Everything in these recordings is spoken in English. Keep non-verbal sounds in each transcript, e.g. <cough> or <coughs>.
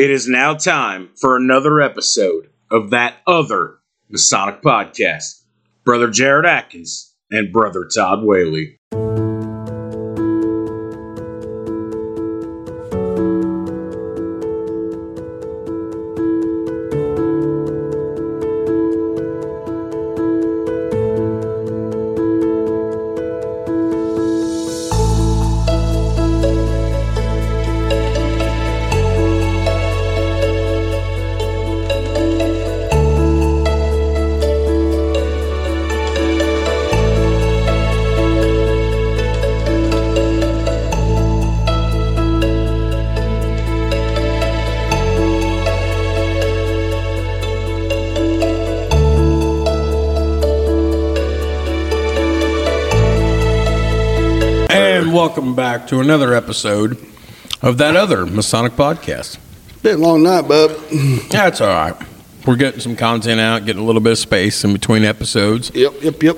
It is now time for another episode of that other Masonic podcast. Brother Jared Atkins and Brother Todd Whaley. To another episode of that other Masonic podcast. Been a long night, bub. <clears throat> That's all right. We're getting some content out, getting a little bit of space in between episodes. Yep, yep, yep.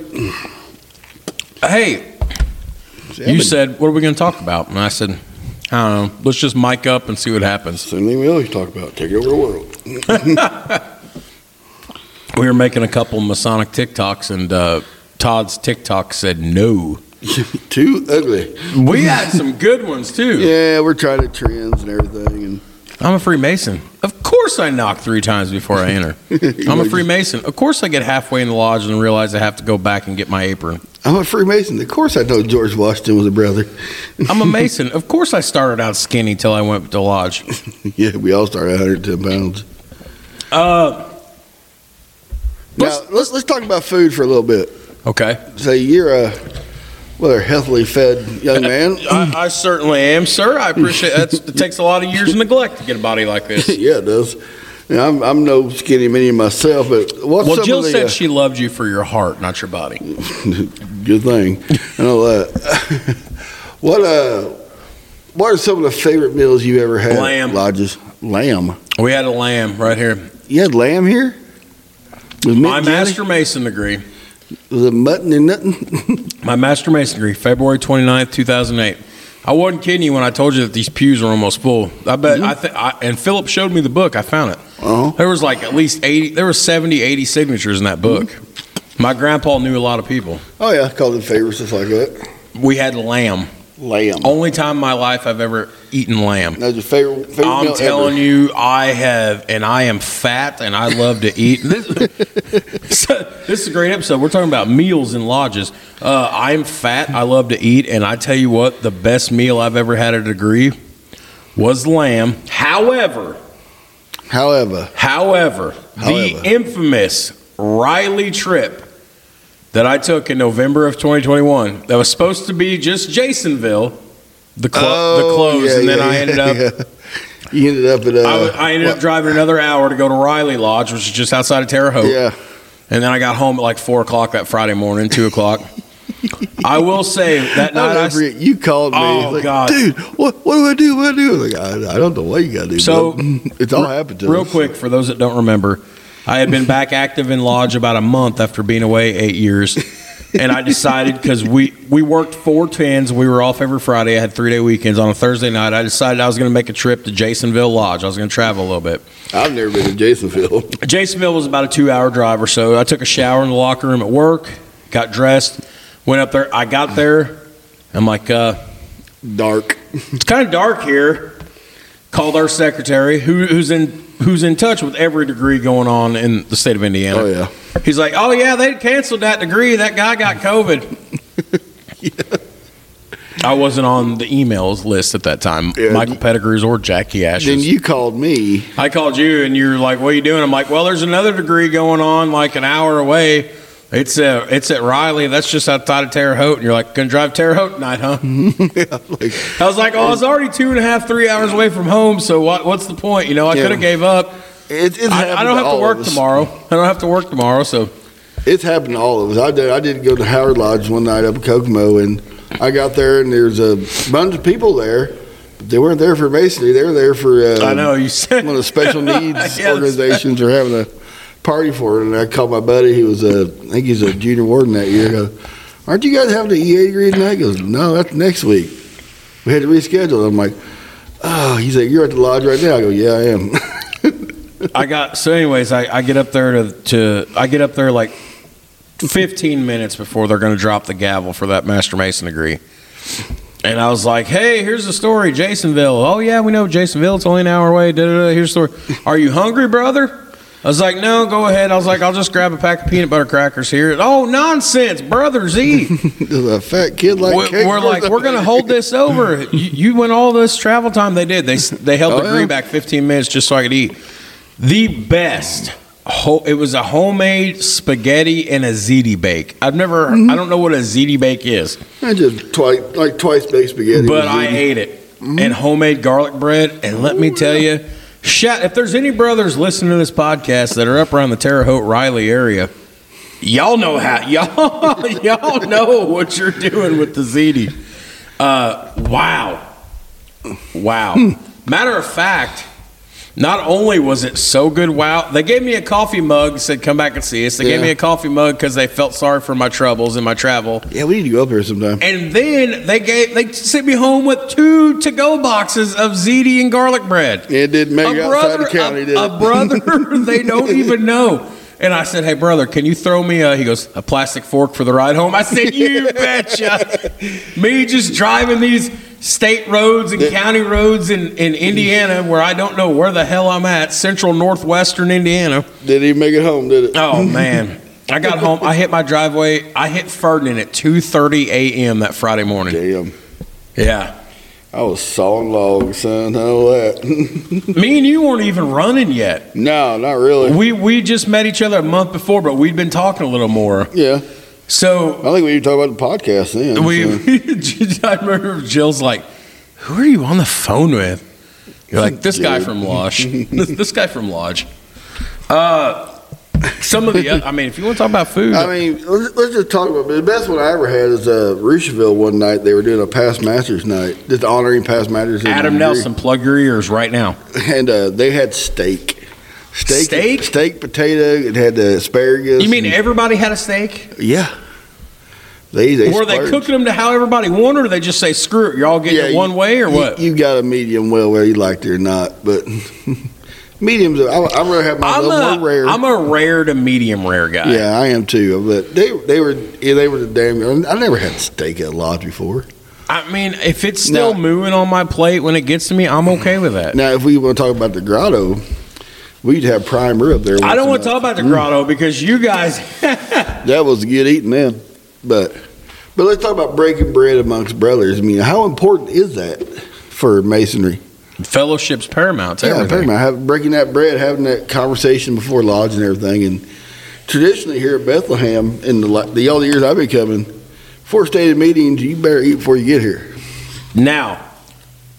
Hey, you said, what are we going to talk about? And I said, I don't know. Let's just mic up and see what happens. Same thing we always talk about. Take over the world. <laughs> We were making a couple Masonic TikToks, and uh, Todd's TikTok said no. <laughs> Too ugly. We had some good ones too. Yeah, we're trying to trends and everything. And I'm a Freemason. Of course, I knock three times before I enter. <laughs> I'm a Freemason. Of course, I get halfway in the lodge and realize I have to go back and get my apron. I'm a Freemason. Of course, I know George Washington was a brother. <laughs> I'm a Mason. Of course, I started out skinny till I went to lodge. yeah, we all started 110 pounds. Uh, Now Let's- let's let's talk about food for a little bit. okay. Say you're a well, a healthily fed young man. <laughs> I, I certainly am, sir. I appreciate that. It takes a lot of years of neglect to get a body like this. <laughs> yeah, it does. Now, I'm I'm no skinny mini myself, but what's Well, Jill the, said uh, she loved you for your heart, not your body. <laughs> Good thing. I know that. what uh, what are some of the favorite meals you ever had? Lamb. Lodges. Lamb. We had a lamb right here. You had lamb here. My jelly? master mason degree. Was it mutton and nothing? <laughs> My master mason degree, February 29th, 2008. I wasn't kidding you when I told you that these pews were almost full. I bet I think and Philip showed me the book. I found it. Uh-huh. There was like at least 80 there were 70, 80 signatures in that book. My grandpa knew a lot of people. oh yeah, called it favors stuff like that. We had lamb. Lamb. Only time in my life I've ever eaten lamb. That's your favorite. favorite I'm meal telling ever. you, I have, and I am fat, and I love to eat. <laughs> This, this is a great episode. We're talking about meals in lodges. Uh, I'm fat. I love to eat, and I tell you what, the best meal I've ever had at a degree was lamb. However, However, however, however. the infamous Riley trip that I took in November of 2021 that was supposed to be just Jasonville, the, clo- the Oh, close, yeah, and then yeah, I ended up. yeah. <laughs> You ended up at. Uh, I, I ended up driving another hour to go to Riley Lodge, which is just outside of Terre Haute. Yeah. And then I got home at like four o'clock that Friday morning, two o'clock. <laughs> I will say that night I, forget, you called me. Oh, like, God. dude, what what do I do? What do I do? Like, I, I don't know what you got to do. So, <laughs> it's all happened to real us. quick for those that don't remember, I had been back active in Lodge about a month after being away eight years. And I decided because we, we worked four tens, we were off every Friday. I had three day weekends. On a Thursday night, I decided I was going to make a trip to Jasonville Lodge. I was going to travel a little bit. I've never been to Jasonville. <laughs> Jasonville was about a two hour drive or so. I took a shower in the locker room at work, got dressed, went up there. I got there. I'm like, uh, Dark. it's kind of dark here. Called our secretary, who, who's in who's in touch with every degree going on in the state of Indiana. Oh yeah. He's like, oh yeah, they canceled that degree. That guy got COVID. <laughs> I wasn't on the emails list at that time. Yeah. Michael Pettigrews or Jackie Ashes. Then you called me. I called you and you're like, "What are you doing?" I'm like, "Well, there's another degree going on like an hour away. It's uh, it's at Riley. That's just outside of Terre Haute." And you're like, "Gonna drive Terre Haute tonight, huh?" <laughs> yeah, like, I was like, "Oh, I was already two and a half, three hours away from home. So what? What's the point? You know, I Yeah. could have gave up. it, it's I, I don't have all to work tomorrow. I don't have to work tomorrow. So It's happened to all of us. I did. I did go to Howard Lodge one night up in Kokomo, and I got there, and there's a bunch of people there. They weren't there for masonry. They were there for. Uh, I know you said one of the special <laughs> needs the organizations are having a party for it. And I called my buddy. He was a, I think he's a junior warden that year. I go, Aren't you guys having an EA degree tonight? He goes, No, that's next week. We had to reschedule. I'm like, Oh, he said, "You're at the lodge right now." I go, "Yeah, I am." <laughs> I got so. Anyways, I, I get up there to to I get up there like 15 minutes before they're going to drop the gavel for that master mason degree. And I was like, "Hey, here's the story, Jasonville. Oh yeah, we know Jasonville. It's only an hour away. Da, da, da. Here's the story. Are you hungry, brother?" I was like, "No, go ahead." I was like, "I'll just grab a pack of peanut butter crackers here." Oh, nonsense, brothers, <laughs> eat. There's a fat kid like we're, cake we're like, we're going to hold this over. <laughs> You, you went all this travel time. They did. They they held Oh, the degree yeah. back 15 minutes just so I could eat. The best. It was a homemade spaghetti and a ziti bake. I've never. Mm-hmm. I don't know what a ziti bake is, I just twice, like twice baked spaghetti. but I ate it Mm-hmm. and homemade garlic bread. And let me tell you, shout if there's any brothers listening to this podcast that are up around the Terre Haute Riley area. Y'all know how <laughs> y'all y'all know what you're doing with the ziti. Uh, wow, wow. Matter of fact, not only was it so good, wow, they gave me a coffee mug. Said, "Come back and see us." They gave me a coffee mug because they felt sorry for my troubles in my travel. Yeah, we need to go up here sometime. And then they gave they sent me home with two to-go boxes of ziti and garlic bread. It didn't make it outside the county, a, did a brother <laughs> they don't <laughs> even know. And I said, "Hey, brother, can you throw me a?" He goes, "A plastic fork for the ride home." I said, "You <laughs> betcha." me just driving these state roads and county roads in, in Indiana, where I don't know where the hell I'm at, central northwestern Indiana. Did he make it home, did it? Oh <laughs> man. I got home. I hit my driveway. I hit Ferdinand at 2:30 a.m. that Friday morning. Damn. Yeah, I was sawing logs, son. Know that. <laughs> me and you weren't even running yet. no, not really. We we just met each other a month before, but we'd been talking a little more. yeah. So I think we need to talk about the podcast then. we, so. <laughs> I remember Jill's like, "Who are you on the phone with?" You're like, "This guy from Lodge. this, this guy from Lodge." Uh, some of the, I mean, if you want to talk about food, I mean, let's, let's just talk about The best one I ever had is uh, Richeville one night. They were doing a past masters night, just honoring past masters. Adam. Nelson, plug your ears right now. And uh, they had steak. Steak? Steak? Steak, potato. It had the asparagus. You mean and- everybody had a steak? Yeah. They, they Were they cooking them to how everybody wanted, or they just say screw it, y'all get it you- one way, or you- what? You, got a medium well, whether you liked it or not. But <laughs> mediums, I, I'd rather have my I'm little more rare. a, I'm a rare to medium rare guy. yeah, I am too. But they they were yeah, they were the damn. I never had steak at a lodge before. I mean, if it's still No. moving on my plate when it gets to me, I'm okay with that. Now, if we want to talk about the grotto, we'd have prime rib there. I don't want to talk about the mm. grotto because you guys. That was good eating then. But but let's talk about breaking bread amongst brothers. I mean, how important is that for masonry? Fellowship's paramount Yeah, everything. paramount. Have, breaking that bread, having that conversation before lodge and everything. And traditionally here at Bethlehem, in the, the all the years I've been coming, before stated meetings, you better eat before you get here. Now,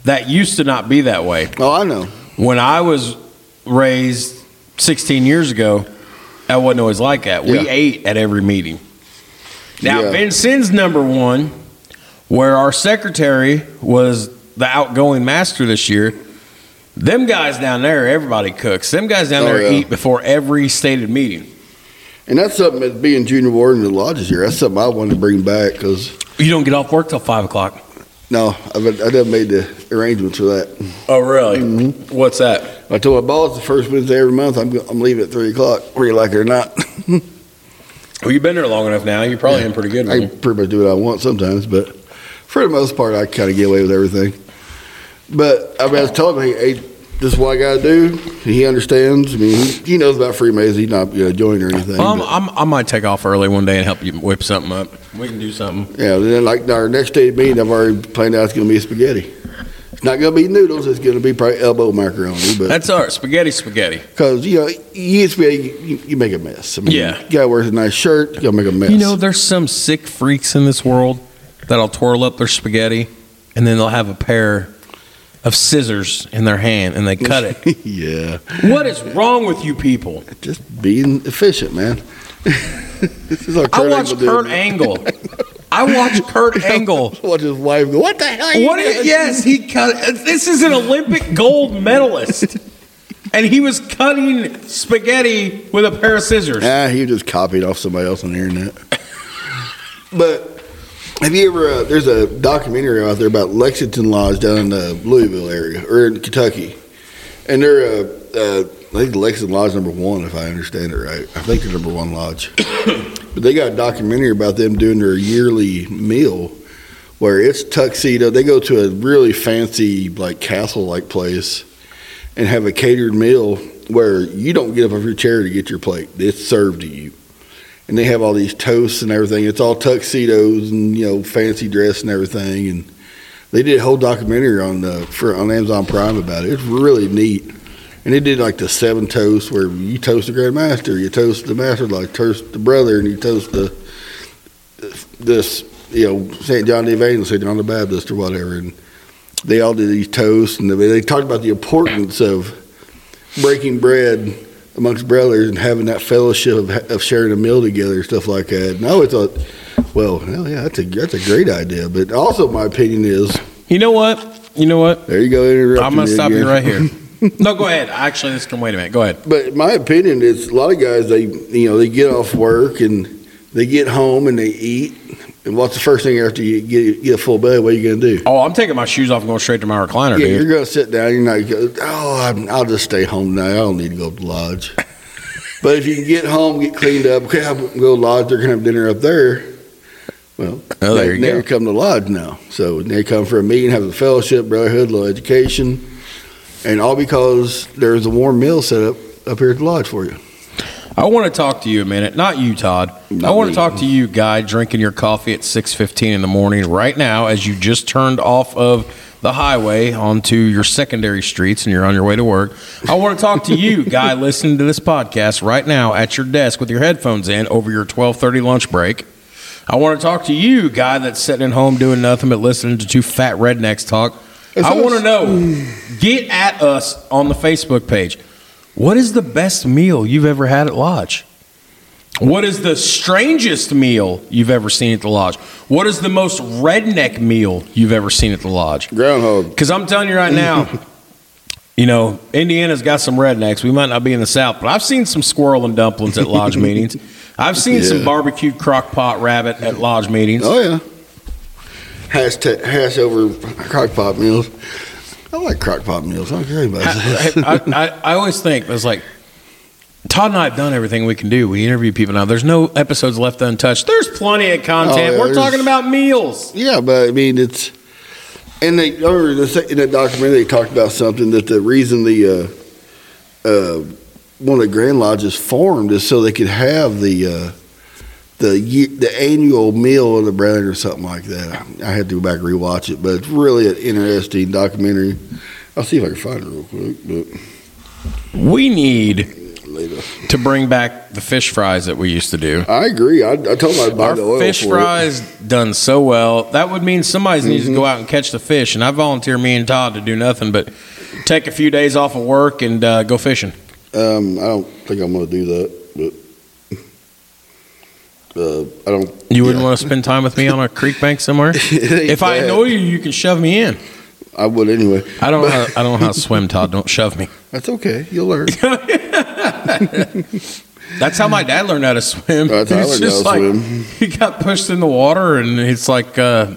that used to not be that way. Oh, I know. When I was raised 16 years ago, that wasn't always like that. We Yeah. ate at every meeting. Now, Yeah. Vincennes number one, where our secretary was the outgoing master this year, them guys down there, everybody cooks. Them guys down Oh, there yeah. eat before every stated meeting. And that's something that being junior warden of the lodges here, that's something I wanted to bring back because, You don't get off work till 5 o'clock. no, I've, I done made the arrangements for that. Oh, really? Mm-hmm. What's that? I told my boss the first Wednesday every month I'm, I'm leaving at 3 o'clock, whether you like it or not. <laughs> Well, you've been there long enough now. You're probably in pretty good. I can pretty much do what I want sometimes, but for the most part, I kind of get away with everything. But I mean, I was telling him, hey, this is what I got to do. He understands. I mean, he, he knows about Freemasons. He's not going to join or anything. Um, but- I'm, I might take off early one day and help you whip something up. We can do something. yeah, then like our next day meeting, I've already planned out it's going to be spaghetti. It's not going to be noodles. It's going to be probably elbow macaroni, but That's all right. Spaghetti, spaghetti. because you know you eat spaghetti, you, you make a mess. I mean, Yeah. you got to wear a nice shirt. You got to make a mess. You know, there's some sick freaks in this world that'll twirl up their spaghetti and then they'll have a pair of scissors in their hand and they cut it. <laughs> yeah, what is wrong with you people? just being efficient, man. <laughs> this is our I Kurt watch Angle Kurt. Angle. <laughs> I watched Kurt <laughs> Angle. Watch his wife go, what the hell? are you What is, doing?" yes, he cut. This is an Olympic gold medalist, and he was cutting spaghetti with a pair of scissors. Ah, he just copied off somebody else on the internet. <laughs> but Have you ever? Uh, there's a documentary out there about Lexington Lodge down in the Louisville area or in Kentucky, and they're uh, uh, I think the Lexington Lodge number one, if I understand it right. I think they're number one lodge, <coughs> but they got a documentary about them doing their yearly meal, where it's tuxedo. They go to a really fancy like castle like place, and have a catered meal where you don't get up off your chair to get your plate. It's served to you and they have all these toasts and everything. It's all tuxedos and you know fancy dress and everything. And they did a whole documentary on the for on Amazon Prime about it. It's really neat. And they did like the seven toasts where you toast the Grand Master, you toast the Master, like toast the brother, and you toast the this you know Saint John the Evangelist, Saint John the Baptist, or whatever. And they all did these toasts, and they, they talked about the importance of breaking bread amongst brothers and having that fellowship of, of sharing a meal together and stuff like that. And I always thought, well, hell yeah, that's a that's a great idea. But also, my opinion is, You know what? You know what? there you go. interrupting I'm going to stop again. you right here. <laughs> no, go ahead. Actually, let's come. Wait a minute. Go ahead. But my opinion is, a lot of guys they you know they get off work and they get home and they eat. And what's the first thing after you get, get a full belly? What are you going to do? Oh, I'm taking my shoes off and going straight to my recliner, Yeah, dude. you're going to sit down. You're not going. Oh, I'm, I'll just stay home now. I don't need to go to the lodge. but if you can get home, get cleaned up, okay, I'll go to the lodge. They're going to have dinner up there. Well, Oh, there you now go. you come to the lodge now. So they come for a meeting, have a fellowship, brotherhood, little education, and all because there's a warm meal set up up here at the lodge for you. I want to talk to you a minute. Not you, Todd. I want me. to talk to you, guy, drinking your coffee at 6:15 in the morning right now as you just turned off of the highway onto your secondary streets and you're on your way to work. I want to talk to you, <laughs> guy, listening to this podcast right now at your desk with your headphones in over your 12:30 lunch break. I want to talk to you, guy that's sitting at home doing nothing but listening to two fat rednecks talk. That's I want to know. Get at us on the Facebook page. What is the best meal you've ever had at Lodge? What is the strangest meal you've ever seen at the Lodge? What is the most redneck meal you've ever seen at the Lodge? Groundhog. Because I'm telling you right now, <laughs> you know, Indiana's got some rednecks. We might not be in the South, but I've seen some squirrel and dumplings at Lodge <laughs> meetings. I've seen some Yeah. barbecued crock pot rabbit at Lodge meetings. Oh yeah. Hash ta- hash over crock pot meals. I like crock pot meals. I don't care about that. I, I, I always think it's like Todd and I have done everything we can do. We interview people now. There's no episodes left untouched. There's plenty of content. Oh, yeah, We're talking about meals. yeah, but I mean it's and they remember the in that documentary they talked about something that the reason the uh, uh, one of the Grand Lodges formed is so they could have the uh, the ye- the annual meal of the brethren or something like that. I had to go back and rewatch it, but it's really an interesting documentary. I'll see if I can find it real quick, But We need later. to bring back the fish fries that we used to do. I agree. I, I told my buy Our the oil fish fries done so well. That would mean somebody needs to go out and catch the fish. And I volunteer me and Todd to do nothing but take a few days off of work and uh, go fishing. Um, I don't think I'm going to do that, but uh, I don't. You wouldn't want to spend time with me on a creek bank somewhere? <laughs> if I bad. annoy you, you can shove me in. I would anyway. I don't. Know how, <laughs> I don't know how to swim, Todd. Don't shove me. That's okay. You'll learn. <laughs> That's how my dad learned how to swim. That's how I learned how to like swim. he got pushed in the water, and it's like uh,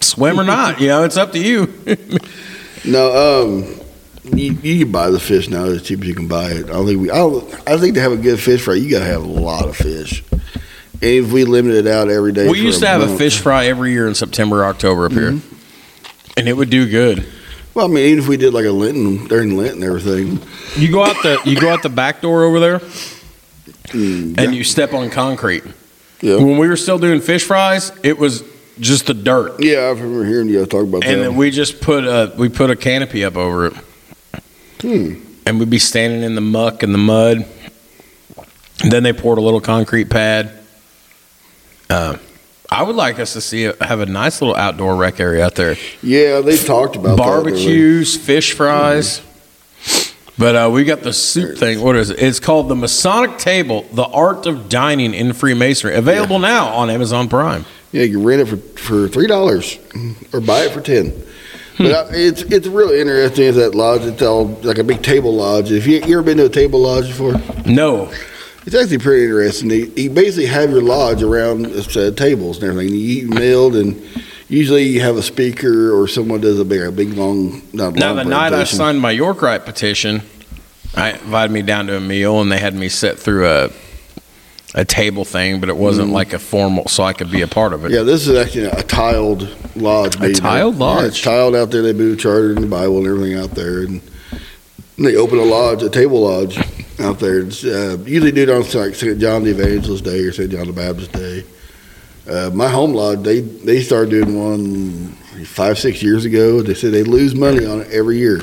swim or not. You know, it's up to you. no, um, you, you can buy the fish now as cheap as you can buy it. I don't think we. I, don't, I think to have a good fish fry, you got to have a lot of fish. And if we limited it out every day, we used to have a fish fry every year in September, October up here, and it would do good. Well, I mean, even if we did like a Lenten during Lent and everything, You go out the you go out the back door over there, mm, and you step on concrete. yeah, When we were still doing fish fries, it was just the dirt. yeah, I remember hearing you guys talk about and that. then we just put a we put a canopy up over it, Hmm. and we'd be standing in the muck and the mud. And then they poured a little concrete pad. Uh, I would like us to see a, have a nice little outdoor rec area out there, yeah, they talked about that. barbecues, fish fries. But uh, we got the soup thing. What is it? It's called the Masonic Table: The Art of Dining in Freemasonry. Available now on Amazon Prime. Yeah, you can rent it for, for three dollars or buy it for ten. Hmm. But I, it's it's really interesting. Is that lodge? It's all like a big table lodge. If you, you ever been to a table lodge before? No, It's actually pretty interesting. You, you basically have your lodge around uh, tables and everything. You eat milled, and usually you have a speaker or someone does a big, a big long. Not Now, long the night I signed my York Rite petition, I invited me down to a meal, and they had me sit through a a table thing, but it wasn't like a formal, so I could be a part of it. Yeah, this is actually a tiled lodge. A tiled built. Yeah, lodge? it's tiled out there. They move the charter and the Bible and everything out there, and they open a lodge, a table lodge out there. It's, uh, usually do it on like St. John the Evangelist Day or St. John the Baptist Day. Uh, my home lodge, they they started doing one five six years ago. They said they lose money on it every year.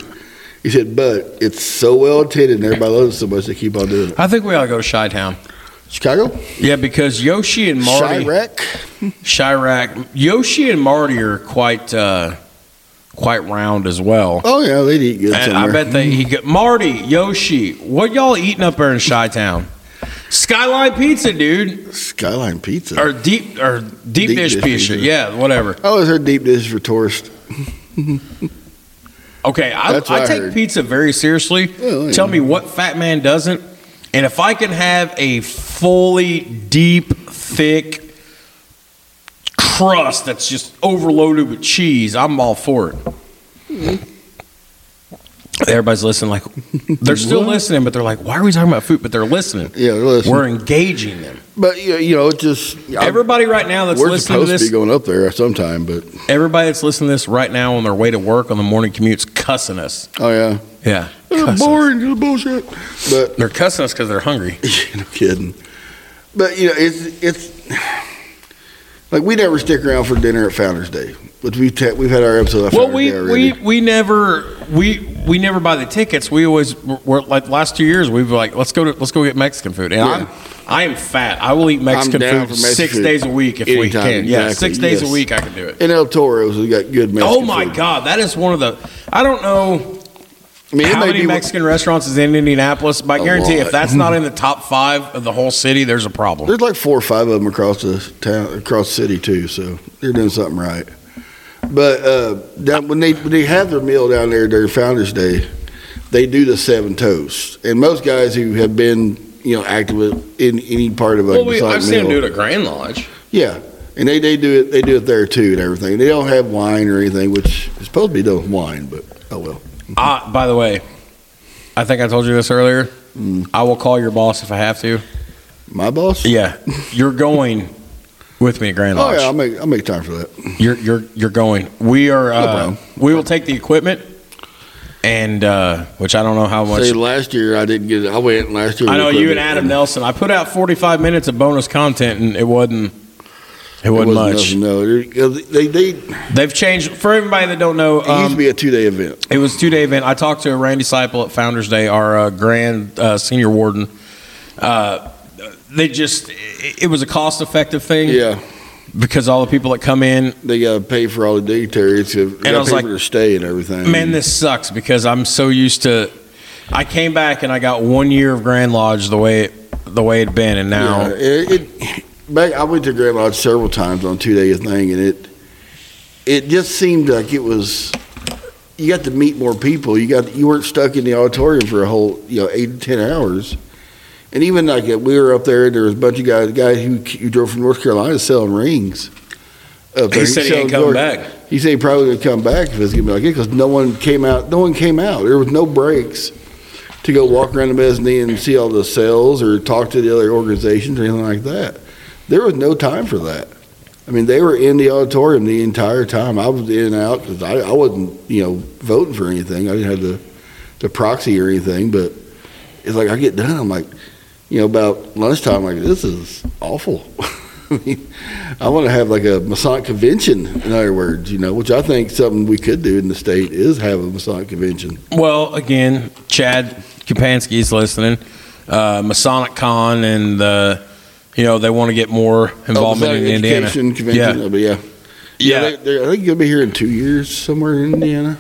He said, but it's so well attended and everybody loves it so much they keep on doing it. I think we ought to go to Chi Town. Chicago, Yeah, because Yoshi and Marty, Chiraq. Chiraq, Yoshi and Marty are quite uh, quite round as well. Oh yeah, they'd eat good And somewhere. I bet they he got Marty, Yoshi, what y'all eating up there in Chi Town? Skyline Pizza, dude, Skyline Pizza. or deep or deep, Deep dish, dish pizza. pizza. Yeah, whatever. I always heard deep dish for tourists. <laughs> Okay, I, I I take pizza very seriously. Well. Tell me what fat man doesn't, and if I can have a fully deep, thick crust that's just overloaded with cheese, I'm all for it. Everybody's listening, like they're still What? listening, but they're like, "Why are we talking about food?" But they're listening. Yeah, they're listening. We're engaging them. But you know, it just Everybody right now that's we're listening supposed to this, be going up there sometime. But everybody that's listening to this right now on their way to work on the morning commutes, cussing us. oh yeah, Yeah, they're boring, they're bullshit. But They're cussing us because they're hungry. <laughs> no kidding. But you know, it's it's like we never stick around for dinner at Founder's Day, but we've ta- we've had our episode. Of Well, Founder's we, Day we already. we never we we never buy the tickets. We always we're like last two years we've like let's go to let's go get Mexican food. And Yeah. I'm I am fat. I will eat Mexican down food for Mexican six food. days a week if we Anytime, can. Yeah, exactly, six days yes. a week I can do it. in El Toro's, we got good Mexican Oh my food. god, that is one of the I don't know I mean, it how may many Mexican restaurants is in Indianapolis, but I guarantee if that's not in the <laughs> top five of the whole city, there's a problem. There's like four or five of them across the town, across the city too. So they're doing something right. But uh, down, when they when they have their meal down there during Founder's Day, they do the seven toasts. And most guys who have been you know active in any part of a well, we, I've seen them do it at Grand Lodge. Yeah, and they, they do it they do it there too and everything. They don't have wine or anything, which is supposed to be done with wine, but oh well. Uh, by the way, I think I told you this earlier. Mm. I will call your boss if I have to. My boss. Yeah, you're going with me at Grand Lodge. Oh yeah, I'll make I'll make time for that. You're you're you're going. We are. Uh, problem. we will take the equipment, and uh, which I don't know how much. Say last year I didn't get it. I went last year. I know you and Adam Nelson. I put out 45 minutes of bonus content, and it wasn't. It It wasn't, wasn't much. no, they they. They've changed. For everybody that don't know, It used um, to be a two day event. It was a two day event. I talked to a Randy Seipel at Founders Day, our uh, grand uh, senior warden. Uh, they just, it, it was a cost effective thing Yeah, because all the people that come in, they got to pay for all the dignitaries. They I got to was pay like, for their stay and everything. man, this sucks because I'm so used to. I came back and I got one year of Grand Lodge the way it, the way it'd been, and now Yeah, it, it back. I went to Grand Lodge several times on two day thing, and it it just seemed like it was. You got to meet more people. You got you weren't stuck in the auditorium for a whole you know eight to ten hours. And even like we were up there, there was a bunch of guys, guy who, who drove from North Carolina selling rings. Up there. he said he ain't coming back. He said he probably would come back if it's gonna be like it because no one came out. No one came out. There was no breaks to go walk around the mezzanine and see all the cells or talk to the other organizations or anything like that. There was no time for that. I mean, they were in the auditorium the entire time. I was in and out because I, I wasn't, you know, voting for anything. I didn't have the, the proxy or anything. But it's like I get done, I'm like, you know, about lunchtime, I'm like this is awful. <laughs> I mean, I want to have like a Masonic convention, in other words, you know, which I think something we could do in the state is have a Masonic convention. Well, again, Chad Kapansky's listening. Uh, Masonic Con, and uh, you know they want to get more oh, involvement Oh, in Masonic Indiana. Education convention, Yeah. Oh, but yeah. Yeah. they, they're- I think you'll be here in two years somewhere in Indiana.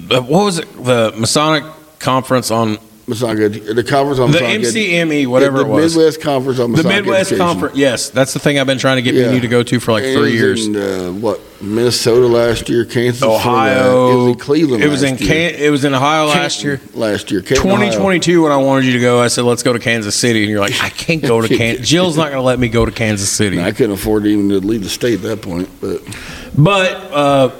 But what was it? The Masonic conference on Masonic, the conference on The Masonic MCME, whatever the it was. Midwest Conference on The Midwest Education. Conference. Yes, that's the thing I've been trying to get Yeah. you to go to for like And three years. In, uh, what Minnesota last year, Kansas. Ohio. It was in Cleveland. It was in year. Can- It was in Ohio last year. Last year, 2022, when I wanted you to go, I said, "Let's go to Kansas City," and you're like, "I can't go to <laughs> Kansas. Jill's not going to let me go to Kansas City." I couldn't afford to even to leave the state at that point, but But uh,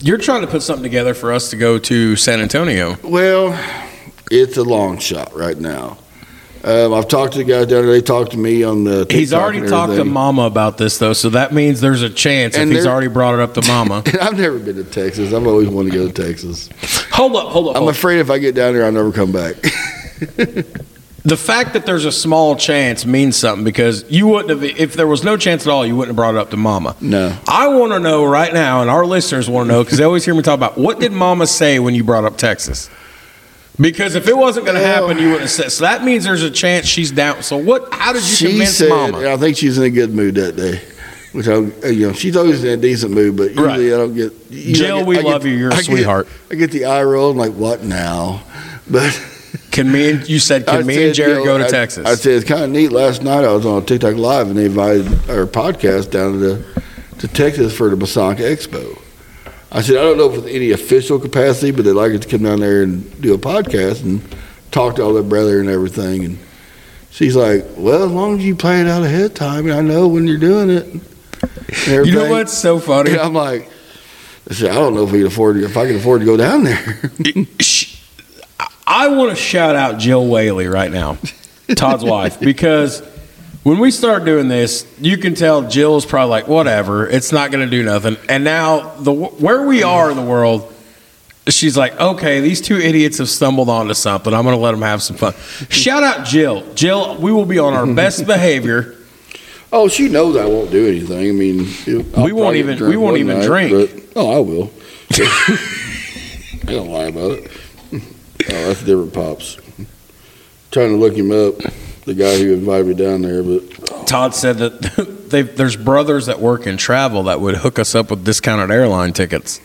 you're trying to put something together for us to go to San Antonio. well, it's a long shot right now. Um, I've talked to the guy down there. They talked to me on the. He's TikTok already and talked to everything. Mama about this, though, so that means there's a chance And if he's there- already brought it up to Mama. <laughs> And I've never been to Texas. I've always wanted to go to Texas. hold up, hold up. I'm Hold up. afraid if I get down there, I'll never come back. <laughs> The fact that there's a small chance means something because you wouldn't have, if there was no chance at all, you wouldn't have brought it up to Mama. no. I want to know right now, and our listeners want to know because they always hear me talk about what did Mama say when you brought up Texas? Because if it wasn't going to happen, you wouldn't have said. So that means there's a chance she's down. So what? How did you She convince said, Mama? I think she's in a good mood that day. Which I, you know, she's always in a decent mood, but usually Right. I don't get. You know, Jill, I get- we I get- love you. You're a I get- sweetheart. I get the eye roll. I'm like, what now? But <laughs> Can me and you said can I me said, and Jared you know, go to I- Texas? I said it's kind of neat. Last night I was on TikTok Live and they invited our podcast down to to Texas for the Masonic Expo. I said I don't know if it's any official capacity, but they'd like us to come down there and do a podcast and talk to all their brother and everything. And she's like, "Well, as long as you plan it out ahead of time, and I know when you're doing it." <laughs> you know what's so funny? And I'm like, I said, I don't know if we can afford to, if I can afford to go down there. <laughs> I want to shout out Jill Whaley right now, Todd's wife, because when we start doing this, you can tell Jill's probably like, whatever, it's not going to do nothing. And now the where we are in the world, she's like, okay, these two idiots have stumbled onto something. I'm going to let them have some fun. Shout out Jill. Jill, we will be on our best <laughs> behavior. Oh, she knows I won't do anything. I mean, I'll We won't even- drink we won't even night, drink. But, oh, I will. <laughs> I don't lie about it. <laughs> Oh, that's different pops. Trying to look him up, the guy who invited me down there, but Todd said that <laughs> there's brothers that work in travel that would hook us up with discounted airline tickets.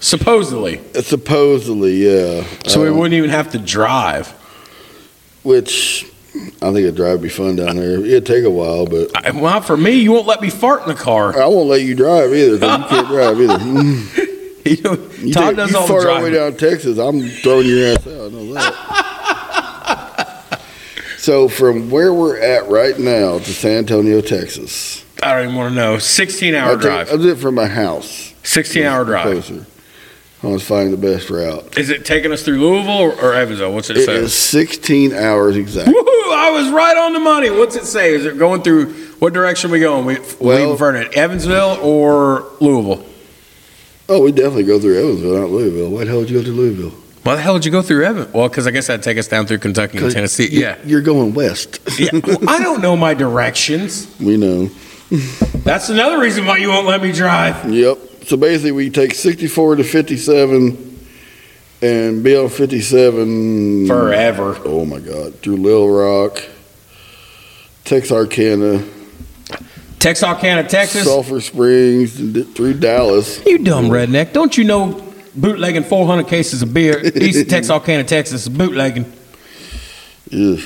Supposedly. supposedly, yeah. So we Um, wouldn't even have to drive. Which I think a drive would be fun down there. It'd take a while, but I- Well, for me, you won't let me fart in the car. I won't let you drive either. you can't drive either. <laughs> Mm. You know, You Todd take- does you all the fart all the way down to Texas, I'm throwing your ass out. I know that. <laughs> so from where we're at right now to San Antonio, Texas, I don't even want to know. 16 hour drive. I'll do it from my house. 16 hour drive. Closer. I was finding the best route. Is it taking us through Louisville or, or Evansville? What's it, It say? is 16 hours exactly. Woohoo! I was right on the money. What's it say? Is it going through what direction are we going? We Well- leaving Vernon, Evansville or Louisville? Oh, we definitely go through Evansville, not Louisville. Why the hell would you go to Louisville? Why the hell did you go through Evan? Well, because I guess that'd take us down through Kentucky and Tennessee. you- Yeah. You're going west. <laughs> yeah. Well, I don't know my directions. We know. That's another reason why you won't let me drive. Yep. So basically, we take 64 to 57 and be on 57 Forever. Oh my God! Through Little Rock, Texarkana, Texarkana, Texas. Sulphur Springs, and through Dallas. You dumb redneck. Don't you know bootlegging 400 cases of beer <laughs> east of Texarkana, Texas bootlegging? Yeah.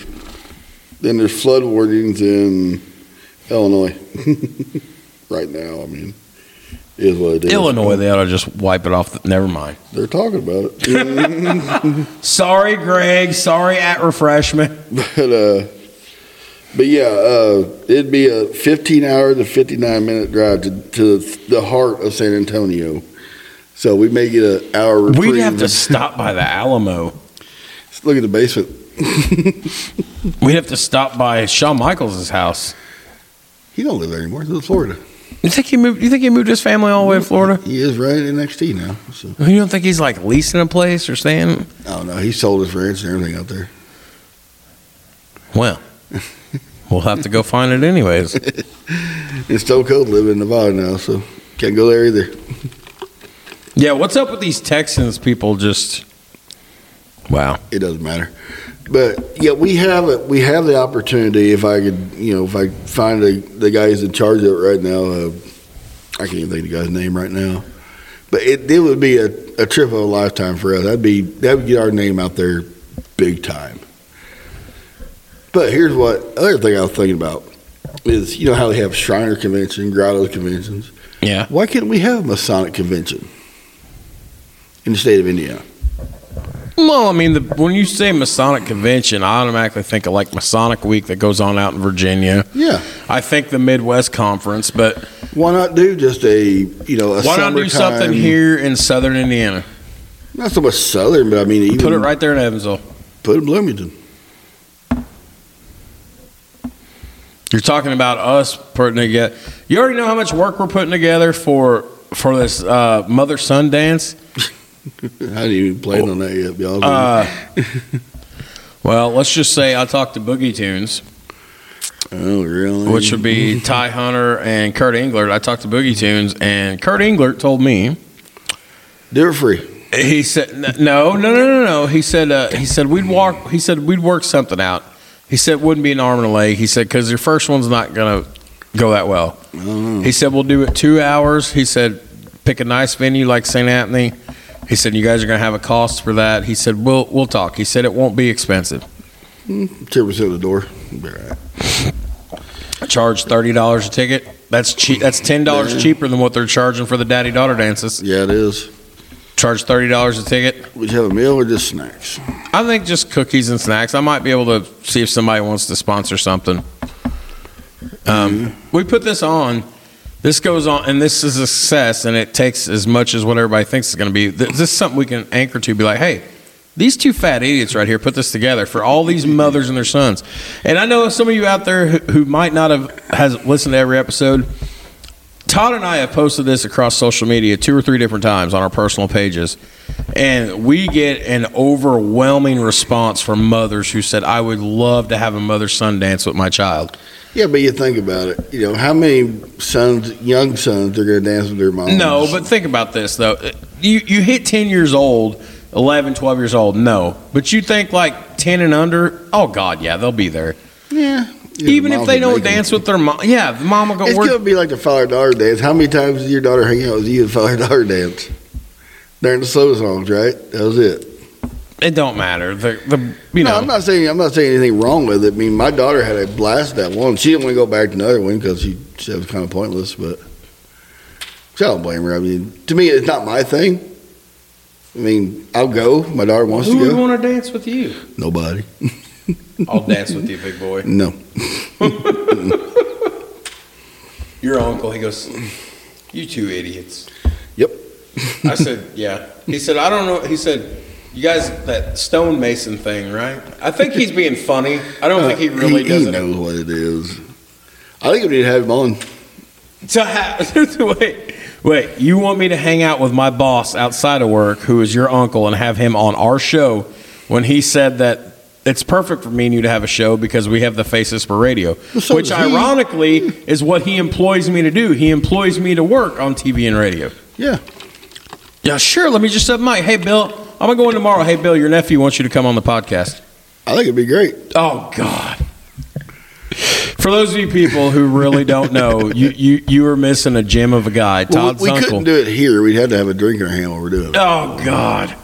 Then there's flood warnings in Illinois. <laughs> right now, I mean, is what it is. Illinois, they ought to just wipe it off. The, never mind. They're talking about it. <laughs> Sorry, Greg. Sorry, at refreshment. but uh, but yeah, uh, it'd be a 15 hour to 59 minute drive to, to the heart of San Antonio. So we may get an hour. Reprieve. We'd have to stop by the Alamo. look at the basement. <laughs> We'd have to stop by Shawn Michaels' house. He don't live there anymore. He's in Florida. You think he moved? You think he moved his family all the way to Florida? He is right in NXT now. So You don't think he's like leasing a place or staying? Oh, I don't know. He sold his ranch and everything out there. Well, <laughs> we'll have to go find it anyways. <laughs> it's Stone Cold living in Nevada now, so can't go there either. Yeah, what's up with these Texans people? Just wow. It doesn't matter. But yeah, we have it. We have the opportunity. If I could, you know, if I find the the guy who's in charge of it right now, uh, I can't even think of the guy's name right now. But it, it would be a, a trip of a lifetime for us. That'd be that would get our name out there big time. But here's what other thing I was thinking about is you know how they have Shriner convention, Grotto conventions. Yeah. Why can't we have a Masonic convention in the state of Indiana? Well, I mean, the, when you say Masonic convention, I automatically think of like Masonic Week that goes on out in Virginia. Yeah. I think the Midwest Conference, but Why not do just a you know a why not do something here in Southern Indiana? Not so much southern, but I mean even Put it right there in Evansville. Put it in Bloomington. You're talking about us putting together. You already know how much work we're putting together for for this uh, mother son dance. <laughs> I didn't even plan on that yet. Be honest Uh, <laughs> well, let's just say I talked to Boogie Tunes, oh, really? which would be <laughs> Ty Hunter and Kurt Englert. I talked to Boogie Tunes, and Kurt Englert told me it free. he said no, no, no, no, no. He said uh, he said we'd walk. He said we'd work something out. He said it wouldn't be an arm and a leg. He said because your first one's not gonna go that well. He said we'll do it two hours. He said pick a nice venue like St. Anthony. He said you guys are gonna have a cost for that. He said we'll we'll talk. He said it won't be expensive. Ten percent of the door. Be right. Charge thirty dollars a ticket. That's cheap. That's ten dollars cheaper than what they're charging for the daddy daughter dances. Yeah, it is. Charge thirty dollars a ticket. Would you have a meal or just snacks? I think just cookies and snacks. I might be able to see if somebody wants to sponsor something. Um, we put this on. This goes on, and this is a success, and it takes as much as what everybody thinks it's going to be. This is something we can anchor to. Be like, hey, these two fat idiots right here put this together for all these mothers and their sons. And I know some of you out there who, who might not have has listened to every episode. Todd and I have posted this across social media two or three different times on our personal pages, and we get an overwhelming response from mothers who said, "I would love to have a mother-son dance with my child." Yeah, but you think about it. You know, how many sons, young sons, are going to dance with their moms? No, but think about this though. You you hit 10 years old, 11, 12 years old, no. But you think like 10 and under, oh god, yeah, they'll be there. yeah. yeah, Even the if they don't dance with their mom, yeah, the mom will go It's to be like the father daughter dance. How many times did your daughter hang out with you at father daughter dance? During the slow songs, right? That was it. It don't matter. The the you no, know. I'm not saying I'm not saying anything wrong with it. I mean, my daughter had a blast at that one. She didn't want to go back to another one because she said it was kind of pointless. But so I don't blame her. I mean, to me, it's not my thing. I mean, I'll go. My daughter wants Who to would go. want to dance with you? Nobody. <laughs> I'll dance with you, big boy. No. <laughs> Your uncle, he goes, You two idiots. Yep. I said, Yeah. He said, I don't know. He said, You guys, that stonemason thing, right? I think he's being funny. I don't think he uh, really he, does he knows what it is. I think we need to have him on. To have, <laughs> wait, wait, you want me to hang out with my boss outside of work, who is your uncle, and have him on our show when he said that it's perfect for me and you to have a show because we have the faces for radio, so which ironically is what he employs me to do. He employs me to work on TV and radio. Yeah. Yeah, sure. Let me just set Mike. Hey, Bill, I'm gonna go in tomorrow. Hey, Bill, your nephew wants you to come on the podcast. I think it'd be great. Oh God. For those of you people who really don't know, you you you are missing a gem of a guy, Well, Todd's we uncle. couldn't do it here. We'd have to have a drink in our hand while we're doing it. Oh God.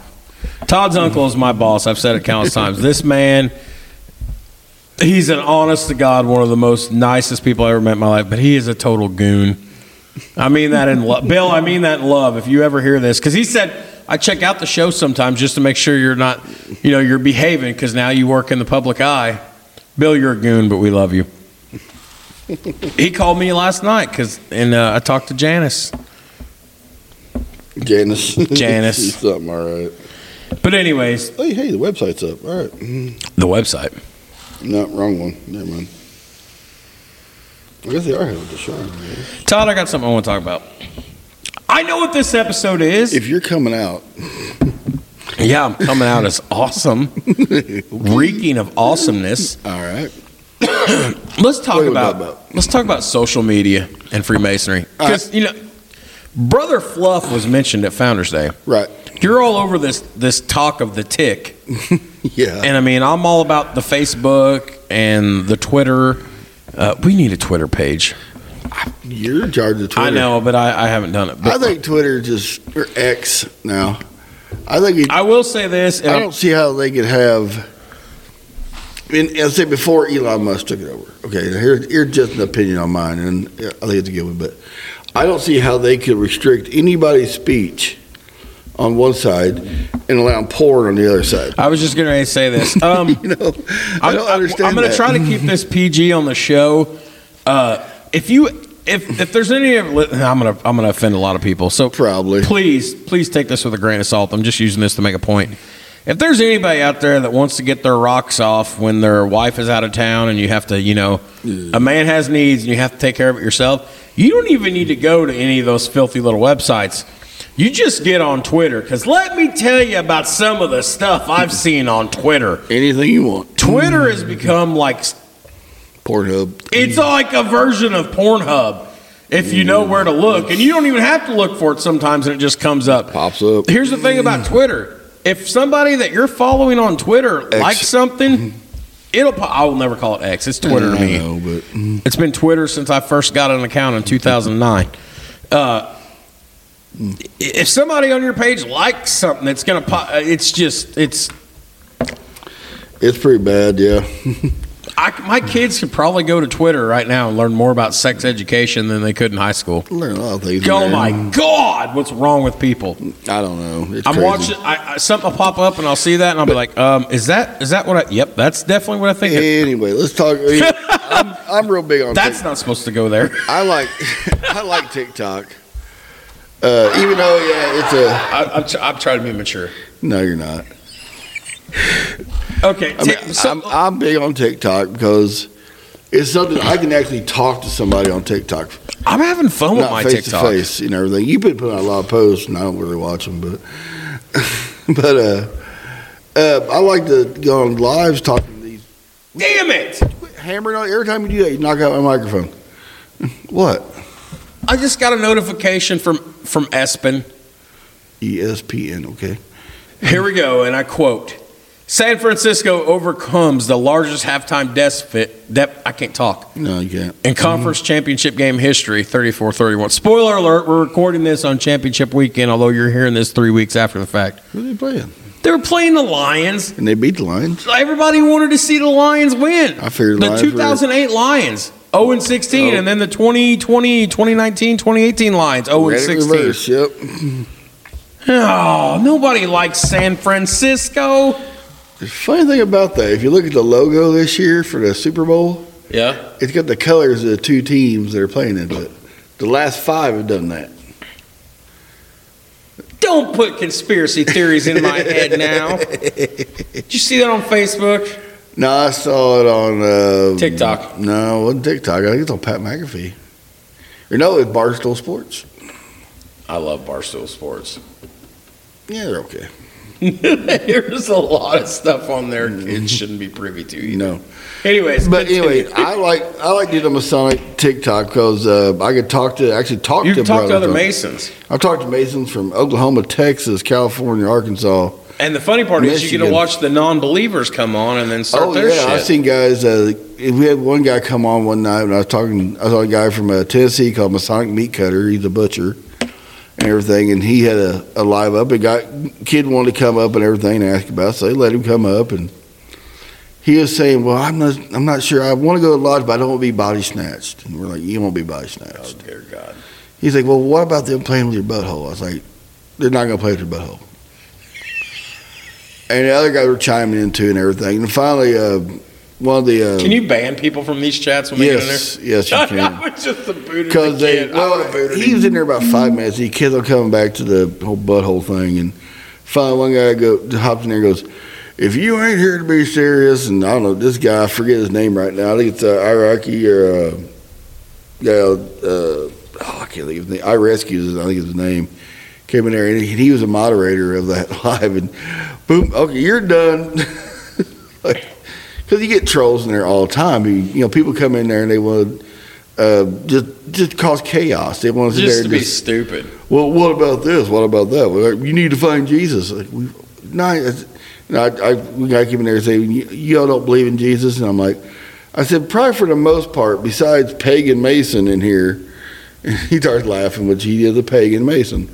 Todd's uncle is my boss. I've said it countless times. This man, he's an honest to God, one of the most nicest people I ever met in my life, but he is a total goon. I mean that in love. Bill, I mean that in love. If you ever hear this, because he said, I check out the show sometimes just to make sure you're not, you know, you're behaving because now you work in the public eye. Bill, you're a goon, but we love you. he called me last night because, and uh, I talked to Janice. Janice. Janice. <laughs> Something, all right. But anyways, Hey, hey, the website's up. All right. Mhm. the website. No, wrong one. Never mind. I guess they are having the show. Todd, I got something I want to talk about. I know what this episode is. If you're coming out, yeah, I'm coming out as awesome, <laughs> reeking of awesomeness. all right. <clears throat> Let's talk What are we about, about? let's talk about social media and Freemasonry because you know, Brother Fluff was mentioned at Founders Day. Right. You're all over this this talk of the tick, <laughs> Yeah. and I mean, I'm all about the Facebook and the Twitter. Uh, we need a Twitter page. you're in charge of Twitter. I know, but I, I haven't done it. I But think Twitter just or X now. I think it, I will say this. and I don't see how they could have And I said before Elon Musk took it over. Okay, here's, here's just an opinion on mine, and I think it's a good one. But I don't see how they could restrict anybody's speech on one side and allow porn on the other side. I was just going to say this. <laughs> Um, You know, I don't understand. I'm going to try to keep this PG on the show. Uh, if you if if there's any I'm going to I'm going to offend a lot of people. So Probably. please please take this with a grain of salt. I'm just using this to make a point. If there's anybody out there that wants to get their rocks off when their wife is out of town and you have to, you know, a man has needs and you have to take care of it yourself, you don't even need to go to any of those filthy little websites. You just get on Twitter because let me tell you about some of the stuff I've seen on Twitter. anything you want. Twitter has become like Pornhub. it's like a version of Pornhub if you know where to look, and you don't even have to look for it sometimes, and it just comes up. Pops up. Here's the thing about Twitter: if somebody that you're following on Twitter likes something, it'll. po- I will never call it X. It's Twitter to I me. know, but mm, It's been Twitter since I first got an account in 2009. Uh, if somebody on your page likes something, it's gonna. Pop, it's just. It's. it's pretty bad. Yeah. <laughs> I, my kids could probably go to Twitter right now and learn more about sex education than they could in high school. Learn a lot of things. Oh my God, what's wrong with people? I don't know. It's I'm crazy. watching I, I, something will pop up and I'll see that and I'll be like, um, is that is that what I? Yep, that's definitely what I think. Anyway, let's talk. <laughs> I'm, I'm real big on. that's Tik- not supposed to go there. I like. <laughs> I like TikTok. Uh, even though, yeah, it's a. I, I'm, tr- I'm trying to be mature. No, you're not. Okay, I mean, t- so- I'm, I'm big on TikTok because it's something I can actually talk to somebody on TikTok, I'm having fun with not my face TikTok. to face and everything. You've been putting out a lot of posts, and I don't really watch them, but <laughs> but uh, uh, I like to go on lives talking to these. Damn it! Hammering on every time you do that, you knock out my microphone. <laughs> What? I just got a notification from from Espen. E ESPN. Okay. Here we go, and I quote: "San Francisco overcomes the largest halftime deficit. Dep- I can't talk." No, you can't. in conference mm-hmm. championship game history 34-31 spoiler alert we're recording this on championship weekend although you're hearing this three weeks after the fact Who are they playing? they were playing the lions And they beat the Lions. everybody wanted to see the lions win I figured the the Lions were- 2008 lions 0 and 16 Oh. and then the 2020 2019 2018 lines 0 and 16 reverse, Yep. oh nobody likes san francisco The funny thing about that, if you look at the logo this year for the Super Bowl, yeah it's got the colors of the two teams that are playing into it. The last five have done that. don't put conspiracy theories in my head now <laughs> did you see that on facebook No, I saw it on uh, TikTok. No, it wasn't TikTok. I think it's on Pat McAfee. Or no, it's Barstool Sports. I love Barstool Sports. Yeah, they're okay. <laughs> There's a lot of stuff on there kids shouldn't be privy to. You know. Anyways, But continue. anyway, I like I like doing the Masonic TikTok because uh, I could talk to actually talk you to talk to other Masons. I've talked to Masons from Oklahoma, Texas, California, Arkansas. And the funny part is you get to watch the non-believers come on and then start Oh their yeah, I've seen guys. Uh, we had one guy come on one night and I was talking. I saw a guy from uh, Tennessee called Masonic Meat Cutter. He's a butcher and everything, and he had a, a live up. A guy kid wanted to come up and everything and ask about. it, So they let him come up, and he was saying, "Well, I'm not. I'm not sure. I want to go to lodge, but I don't want to be body snatched." And we're like, "You won't be body snatched." oh dear God. He's like, "Well, what about them playing with your butthole?" I was like, "They're not going to play with your butthole." And the other guys were chiming in too and everything. And finally, uh, one of the uh, Can you ban people from these chats when they yes, yes, you get in there? can. I was just a booted Because the they. Well, he was in there about five minutes. He kids are coming back to the whole butthole thing, and finally, one guy go hops in there and goes, "If you ain't here to be serious," and I don't know this guy, I forget his name right now. I think it's uh, Iraqi or uh, guy. Uh, oh, I can't think of his name. I rescues. I think is his name. Came in there and he, he was a moderator of that <laughs> live, and boom, okay, you're done. <laughs> like, because you get trolls in there all the time. You, you know, people come in there and they want to uh, just just cause chaos. They want to just to be just, stupid. well, what about this? What about that? Well, you need to find Jesus. Like, we, no, know, I, I, to keep in there saying y'all don't believe in Jesus? And I'm like, I said, probably for the most part, besides pagan Mason in here, and <laughs> he starts laughing, which he is a pagan Mason.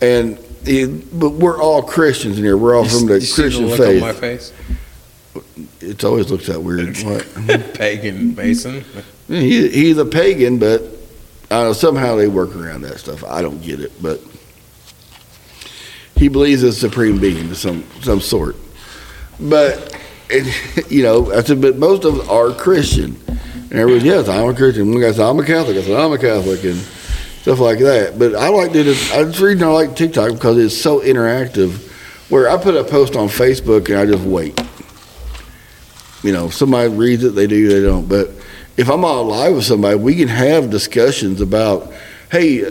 And he, but we're all Christians in here. We're all from the Christian look faith. on my face? it's always looked that weird. <laughs> What? Pagan Mason. Mm, he, he's a pagan, but I somehow they work around that stuff. I don't get it, but he believes in a supreme being of some some sort. But and, <laughs> you know, I said, but most of them are Christian. And everyone's yes, I'm a Christian. One guy said I'm a Catholic. I said I'm a Catholic, and stuff like that. But I like to. I just reason I like TikTok because it's so interactive. Where I put a post on Facebook and I just wait. You know, somebody reads it, they do, they don't. But if I'm on live with somebody, we can have discussions about, hey,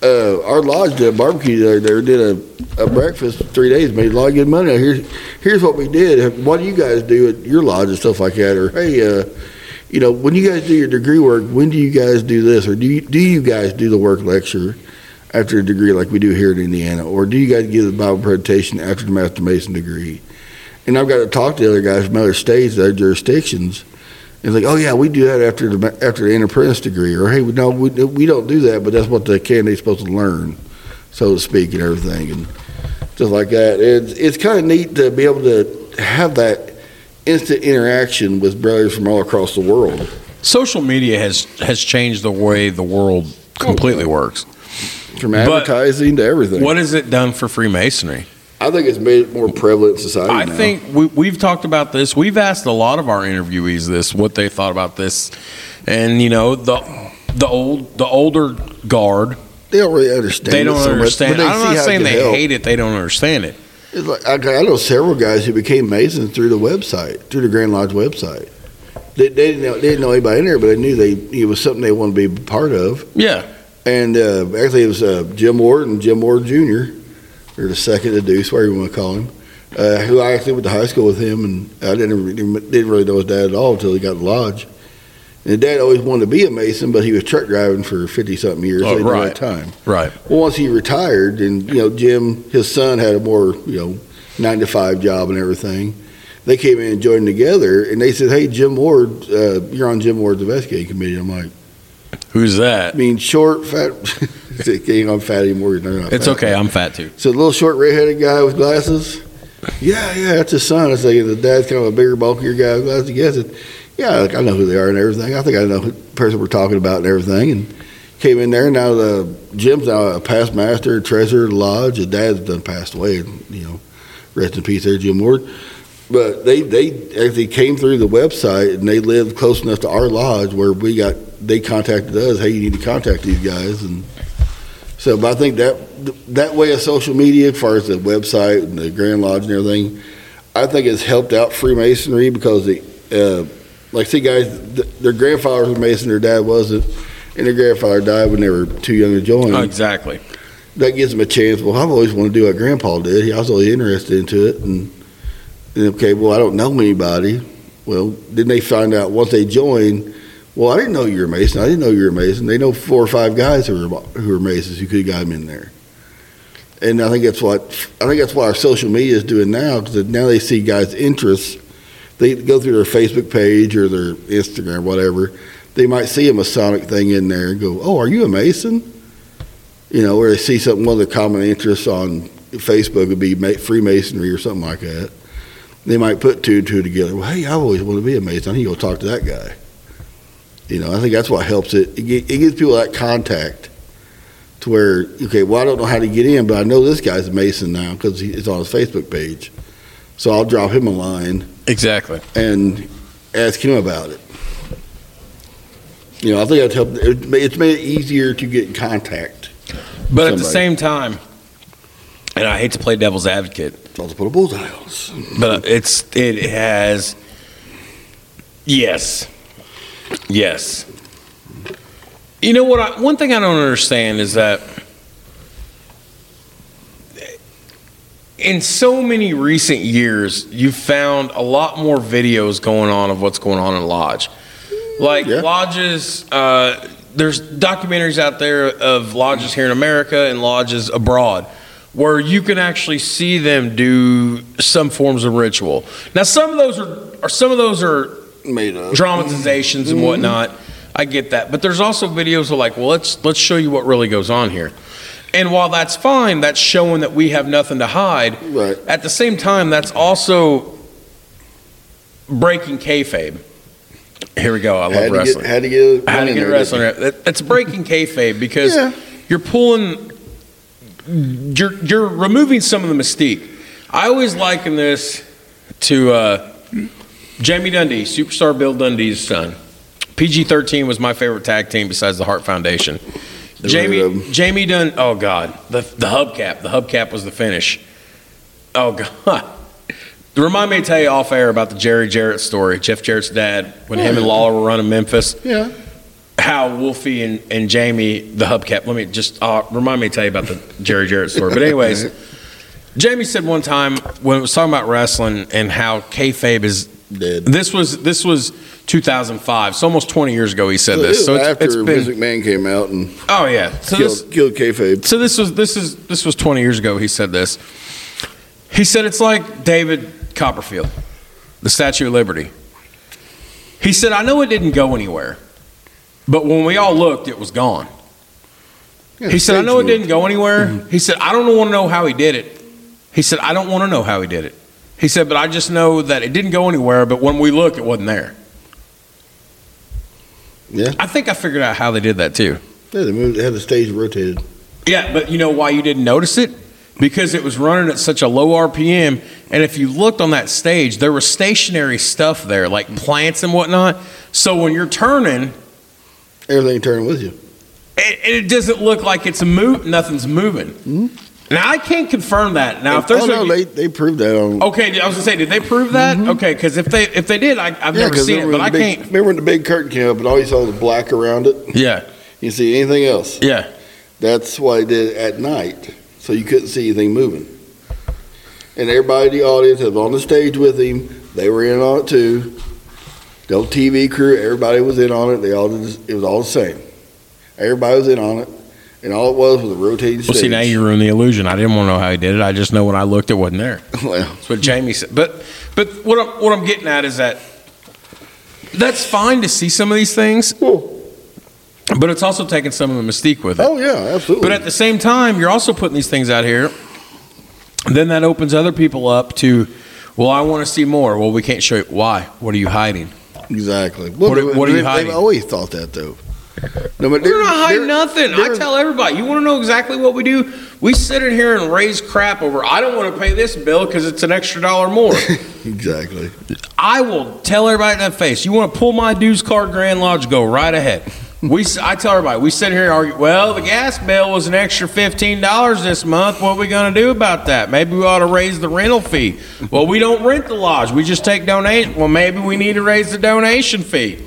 uh, our lodge did a barbecue the other day, did a, a breakfast three days, made a lot of good money. Here's here's what we did. What do you guys do at your lodge and stuff like that? Or hey, uh, you know, when you guys do your degree work, when do you guys do this? Or do you, do you guys do the work lecture after a degree like we do here in Indiana? Or do you guys give the Bible presentation after the Master Mason degree? And I've got to talk to the other guys from other states, other jurisdictions. And like, oh yeah, we do that after the after the apprentice degree, or hey, no, we, we don't do that, but that's what the candidate's supposed to learn, so to speak, and everything, and just like that. It's it's kind of neat to be able to have that instant interaction with brothers from all across the world. Social media has has changed the way the world oh, completely works. From advertising to everything. What has it done for Freemasonry? I think it's made it more prevalent in society. I now. think we, we've talked about this. We've asked a lot of our interviewees this, what they thought about this, and you know the the old the older guard. they don't really understand. They don't so much, understand. but they I'm not saying they help. hate it. They don't understand it. It's like, I, I know several guys who became Masons through the website, through the Grand Lodge website. They, they didn't know they didn't know anybody in there, but they knew they it was something they wanted to be a part of. Yeah, And uh, actually, it was uh, Jim Ward and Jim Ward Jr. or the second to Deuce, whatever you want to call him. Uh, who I actually went to high school with him, and I didn't really, didn't really know his dad at all until he got to the lodge. And dad always wanted to be a Mason, but he was truck driving for fifty something years. Oh, so right. time. right. Well, once he retired, and you know, Jim, his son had a more you know nine to five job and everything. They came in and joined together, and they said, "Hey, Jim Ward, uh, you're on Jim Ward's investigating committee." I'm like, Who's that? "I mean, short, fat." <laughs> Ain't on fat anymore. They're not It's fat. okay. I'm fat too. So the little short redheaded guy with glasses. Yeah, yeah, that's his son. I thinking the dad's kind of a bigger, bulkier guy with glasses. Yes, it, yeah, like, I know who they are and everything. I think I know who the person we're talking about and everything. And came in there. Now the Jim's now a past master, treasurer lodge. His dad's done passed away. And, you know, rest in peace there, Jim Ward. But they they actually came through the website and they lived close enough to our lodge where we got they contacted us. Hey, you need to contact these guys and. So, but I think that that way of social media, as far as the website and the Grand Lodge and everything, I think it's helped out Freemasonry because the, uh, like, see, guys, th- their grandfather was a Mason, their dad wasn't, and their grandfather died when they were too young to join. Oh, exactly. That gives them a chance. Well, I've always wanted to do what Grandpa did. He I was always interested into it, and, and okay, well, I don't know anybody. Well, then they find out once they join. Well, I didn't know you were a Mason. I didn't know you were a Mason. They know four or five guys who are who are Masons who could have got them in there. And I think that's what I think that's what our social media is doing now because now they see guys' interests. They go through their Facebook page or their Instagram, whatever. They might see a Masonic thing in there and go, "Oh, are you a Mason?" You know, or they see something. One of the common interests on Facebook would be Freemasonry or something like that. They might put two and two together. Well, hey, I've always wanted to be a Mason. I need to go talk to that guy. You know, I think that's what helps it. It, it gives people that contact to where, okay, well, I don't know how to get in, but I know this guy's a Mason now because it's on his Facebook page. So I'll drop him a line Exactly. and ask him about it. You know, I think that's helped. it ma- It's made it easier to get in contact. But at the Somebody. same time, and I hate to play devil's advocate, So I'll put a bullseye on us. but it's it has yes yes you know what I, one thing i don't understand is that in so many recent years you've found a lot more videos going on of what's going on in lodge like Yeah. lodges uh, there's documentaries out there of lodges here in america and lodges abroad where you can actually see them do some forms of ritual now some of those are, are some of those are Made up. dramatizations and whatnot. I get that, but there's also videos of like, well, let's let's show you what really goes on here. And while that's fine, that's showing that we have nothing to hide. Right. At the same time, that's also breaking kayfabe. Here we go. I love Had wrestling. get had to get had to get a wrestling. It's breaking kayfabe because Yeah. you're pulling, you're you're removing some of the mystique. I always liken this to uh, Jamie Dundee, superstar Bill Dundee's son. PG-13 was my favorite tag team besides the Hart Foundation. Jamie um, Jamie Dun. Oh God, the the hubcap. The hubcap was the finish. Oh <laughs> God. Remind me to tell you off air about the Jerry Jarrett story, Jeff Jarrett's dad, when him and Lawler were running Memphis? Yeah. how Wolfie and, and Jamie, the hubcap, let me just uh, remind me to tell you about the Jerry Jarrett story. But, anyways, <laughs> Jamie said one time when it was talking about wrestling and how kayfabe is Dead. This was this was 2005, so almost 20 years ago. He said So this. So it's, after it's been McMahon came out and oh yeah. So this killed, killed kayfabe. so this was this is this was 20 years ago. He said this. He said it's like David Copperfield, the Statue of Liberty. He said I know it didn't go anywhere, but when we all looked, it was gone. Yeah, He said I know it didn't go anywhere. Mm-hmm. He said I don't want to know how he did it. He said I don't want to know how he did it. He said but I just know that it didn't go anywhere. But when we look, it wasn't there. Yeah. I think I figured out how they did that too. Yeah, they moved. They had the stage rotated. Yeah, but you know why you didn't notice it? Because it was running at such a low RPM, and if you looked on that stage, there was stationary stuff there, like plants and whatnot. So when you're turning, Everything turning with you. it, it doesn't look like it's move. Nothing's moving. Mm-hmm. Now I can't confirm that. Now if oh, there's oh no, a, they they proved that on. okay, I was gonna say, did they prove that? Mm-hmm. Okay, because if they if they did, I, I've yeah, never seen it, but I big, can't. Remember when the big curtain came up and all you saw was black around it? Yeah, You see anything else? yeah. That's why they did it at night, so you couldn't see anything moving. And everybody in the audience was on the stage with him, they were in on it too. The TV crew, everybody was in on it. They all did, it was all the same. Everybody was in on it, and all it was was a rotating Well, stage. see, now you ruined the illusion. I didn't want to know how he did it. I just know when I looked, it wasn't there. <laughs> well, That's what Jamie said. But but what I'm what I'm getting at is that that's fine to see some of these things, but it's also taking some of the mystique with it. oh yeah, absolutely. But at the same time, you're also putting these things out here. Then that opens other people up to, well, I want to see more. Well, we can't show you why. What are you hiding? exactly. Well, What what are you they've, hiding? They've always thought that though. No, but We're not hiding nothing. I tell everybody, you want to know exactly what we do? We sit in here and raise crap over. I don't want to pay this bill because it's an extra dollar more. <laughs> Exactly. I will tell everybody in that face. You want to pull my dues card, Grand Lodge? Go right ahead. We, I tell everybody, we sit here and argue. Well, the gas bill was an extra fifteen dollars this month. What are we going to do about that? Maybe we ought to raise the rental fee. Well, we don't rent the lodge. We just take donation. Well, maybe we need to raise the donation fee.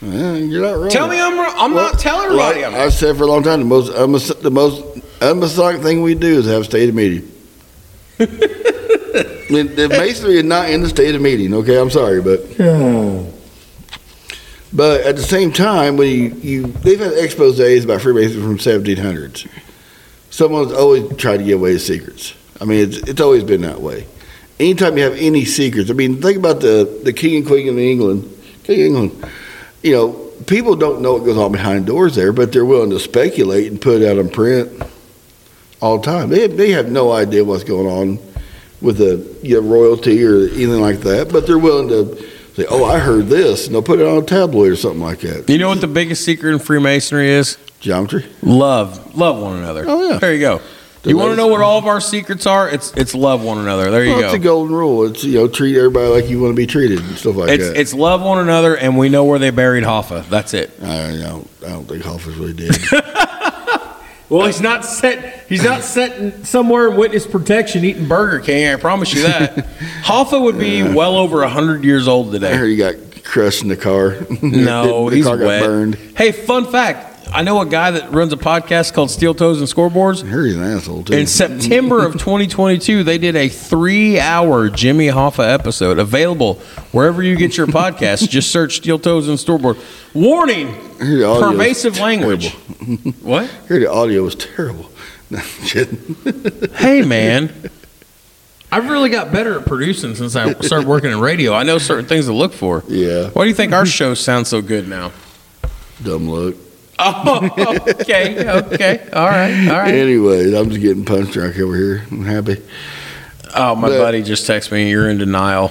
Yeah, you're not wrong. Tell me I'm wrong. I'm not telling everybody Well, I'm. I've said for a long time the most unmas- the most unmasonic thing we do is have a state of meeting. the, the masonry is not in the state of meeting. Okay, I'm sorry, but hmm. but at the same time, when you, you they've had exposés about Freemasons from 1700s. Someone's always tried to get away with secrets. I mean, it's it's always been that way. Anytime you have any secrets, I mean, think about the the king and queen of England, king of England. You know, people don't know what goes on behind doors there, but they're willing to speculate and put it out in print all the time. They have, they have no idea what's going on with the you know, royalty or anything like that, but they're willing to say, "Oh, I heard this," and they'll put it on a tabloid or something like that. You know what the biggest secret in Freemasonry is? Geometry. Love, love one another. Oh, yeah. There you go. The you want to know what all of our secrets are? It's it's love one another. There you Well, go. it's a golden rule. It's you know treat everybody like you want to be treated and stuff like It's that. it's love one another, and we know where they buried Hoffa. That's it. I don't, I don't think Hoffa's really dead. <laughs> Well, he's not set. He's not sitting somewhere in witness protection eating Burger King. I promise you that. <laughs> Hoffa would be well over hundred years old today. I today. heard he got crushed in the car. <laughs> No, the, he's car got wet. burned. Hey, fun fact: I know a guy that runs a podcast called Steel Toes and Scoreboards. I heard he's an asshole too. In September of 2022, they did a three-hour Jimmy Hoffa episode available wherever you get your podcasts. <laughs> Just search Steel Toes and Scoreboard. Warning: I heard the audio was pervasive language. <laughs> What? I heard the audio was terrible. <laughs> No. Hey, man. I've really got better at producing since I started working in radio. I know certain things to look for. Yeah, Why do you think our show sounds so good now? dumb look. <laughs> Oh, okay, okay, all right, all right. Anyways, I'm just getting punch drunk over here. I'm happy. Oh, my But- buddy just texted me. You're in denial.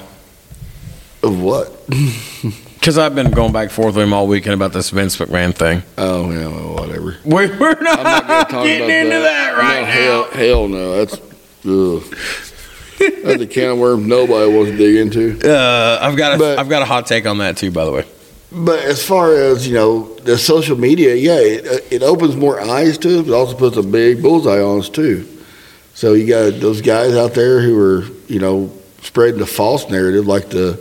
Of what? <laughs> Because I've been going back and forth with him all weekend about this Vince McMahon thing. Oh yeah, well, whatever. We're, <laughs> we're not, I'm not talk getting into that, right no, now. Hell, hell no. That's ugh. That's a can of worms nobody wants to dig into. Uh, I've got a, But- have got a hot take on that too, by the way. But as far as you know, the social media, yeah, it, it opens more eyes to it, but also puts a big bullseye on us too. So you got those guys out there who are, you know, spreading the false narrative, like the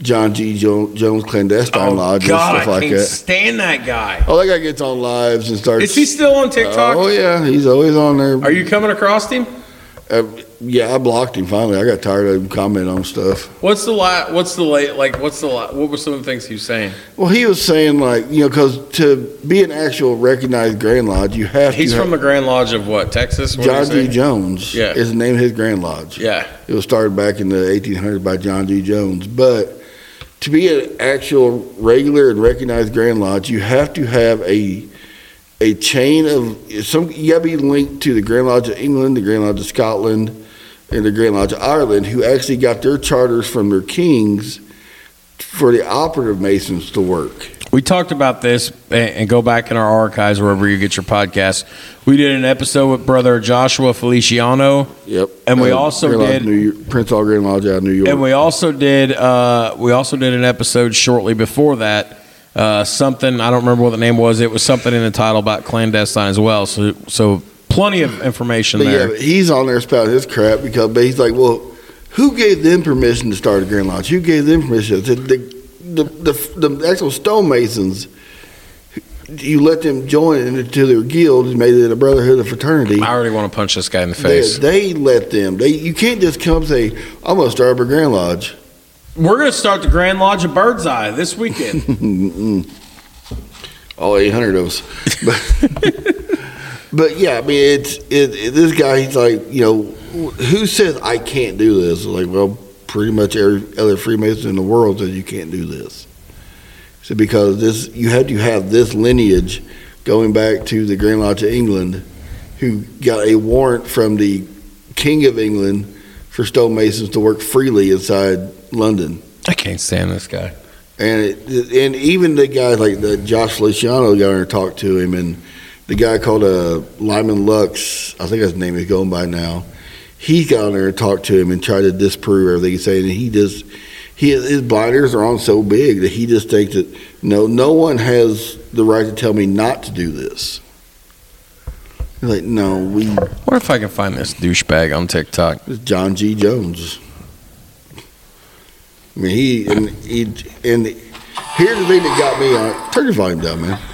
John G. Jo- Jones clandestine lodge Oh, God, and stuff I like can't that. stand that guy. Oh, that guy gets on lives and starts. Is he still on TikTok? Oh yeah, he's always on there. Are you coming across him? Uh, yeah, I blocked him finally. I got tired of him commenting on stuff. What's the la- What's the late? Like, what's the la- What were some of the things he was saying? Well, he was saying like, you know, because to be an actual recognized Grand Lodge, you have to He's to. from the Grand Lodge of what? Texas. What did John he say? Jones Yeah. is the name of his Grand Lodge. Yeah. It was started back in the 1800s by John G. Jones. But to be an actual regular and recognized Grand Lodge, you have to have a a chain of some. You got to be linked to the Grand Lodge of England, the Grand Lodge of Scotland, and the Grand Lodge of Ireland, who actually got their charters from their kings for the operative masons to work. We talked about this and go back in our archives wherever you get your podcasts. We did an episode with brother Joshua Feliciano, Yep. And we also Grand did- New York, Prince Hall Grand Lodge out of New York. and we also did uh, we also did an episode shortly before that. Uh, something I don't remember what the name was. It was something in the title about clandestine as well. So so plenty of information But there. but he's on there spouting his crap because but he's like, well, who gave them permission to start a Grand Lodge? Who gave them permission? I the, the, the, the actual stonemasons, you let them join into their guild and made it a brotherhood of fraternity. I already want to punch this guy in the They, face. they let them. They you can't just come and say, I'm going to start up a Grand Lodge. We're going to start the Grand Lodge of Birdseye this weekend. <laughs> All 800 of us. <laughs> <laughs> But, yeah, I mean, it's it, it, this guy. He's like, you know, who says I can't do this? Like, well, pretty much every other Freemason in the world says you can't do this. So because this, you had to have this lineage going back to the Grand Lodge of England, who got a warrant from the King of England for stonemasons to work freely inside London. I can't stand this guy. And it, and even the guys like the Josh Feliciano got there and talked to him, and the guy called uh, Lyman Lux, I think his name is going by now. He got on there and talked to him and tried to disprove everything he's saying. And he just he his blinders are on so big that he just thinks that no no one has the right to tell me not to do this. He's like, no, we What if I can find this douchebag on TikTok? it's John G. Jones. I mean, he and he and here's the thing that got me on. Turn your volume down, man.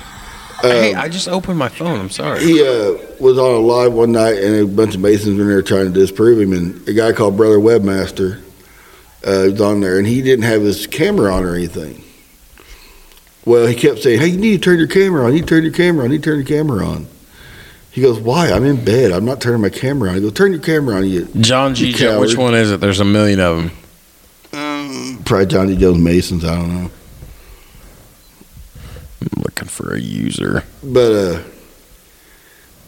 Hey, Um, I just opened my phone. I'm sorry. he uh, was on a live one night, and a bunch of Masons were there trying to disprove him. And a guy called Brother Webmaster uh, was on there, and he didn't have his camera on or anything. Well, he kept saying, "Hey, you need to turn your camera on. You need to turn your camera on. You need to turn your camera on." He goes, "Why? I'm in bed. I'm not turning my camera on." He goes, "Turn your camera on." You John G. You Jo- which one is it? There's a million of them. probably John G. Jones Masons. I don't know. For a user. But uh,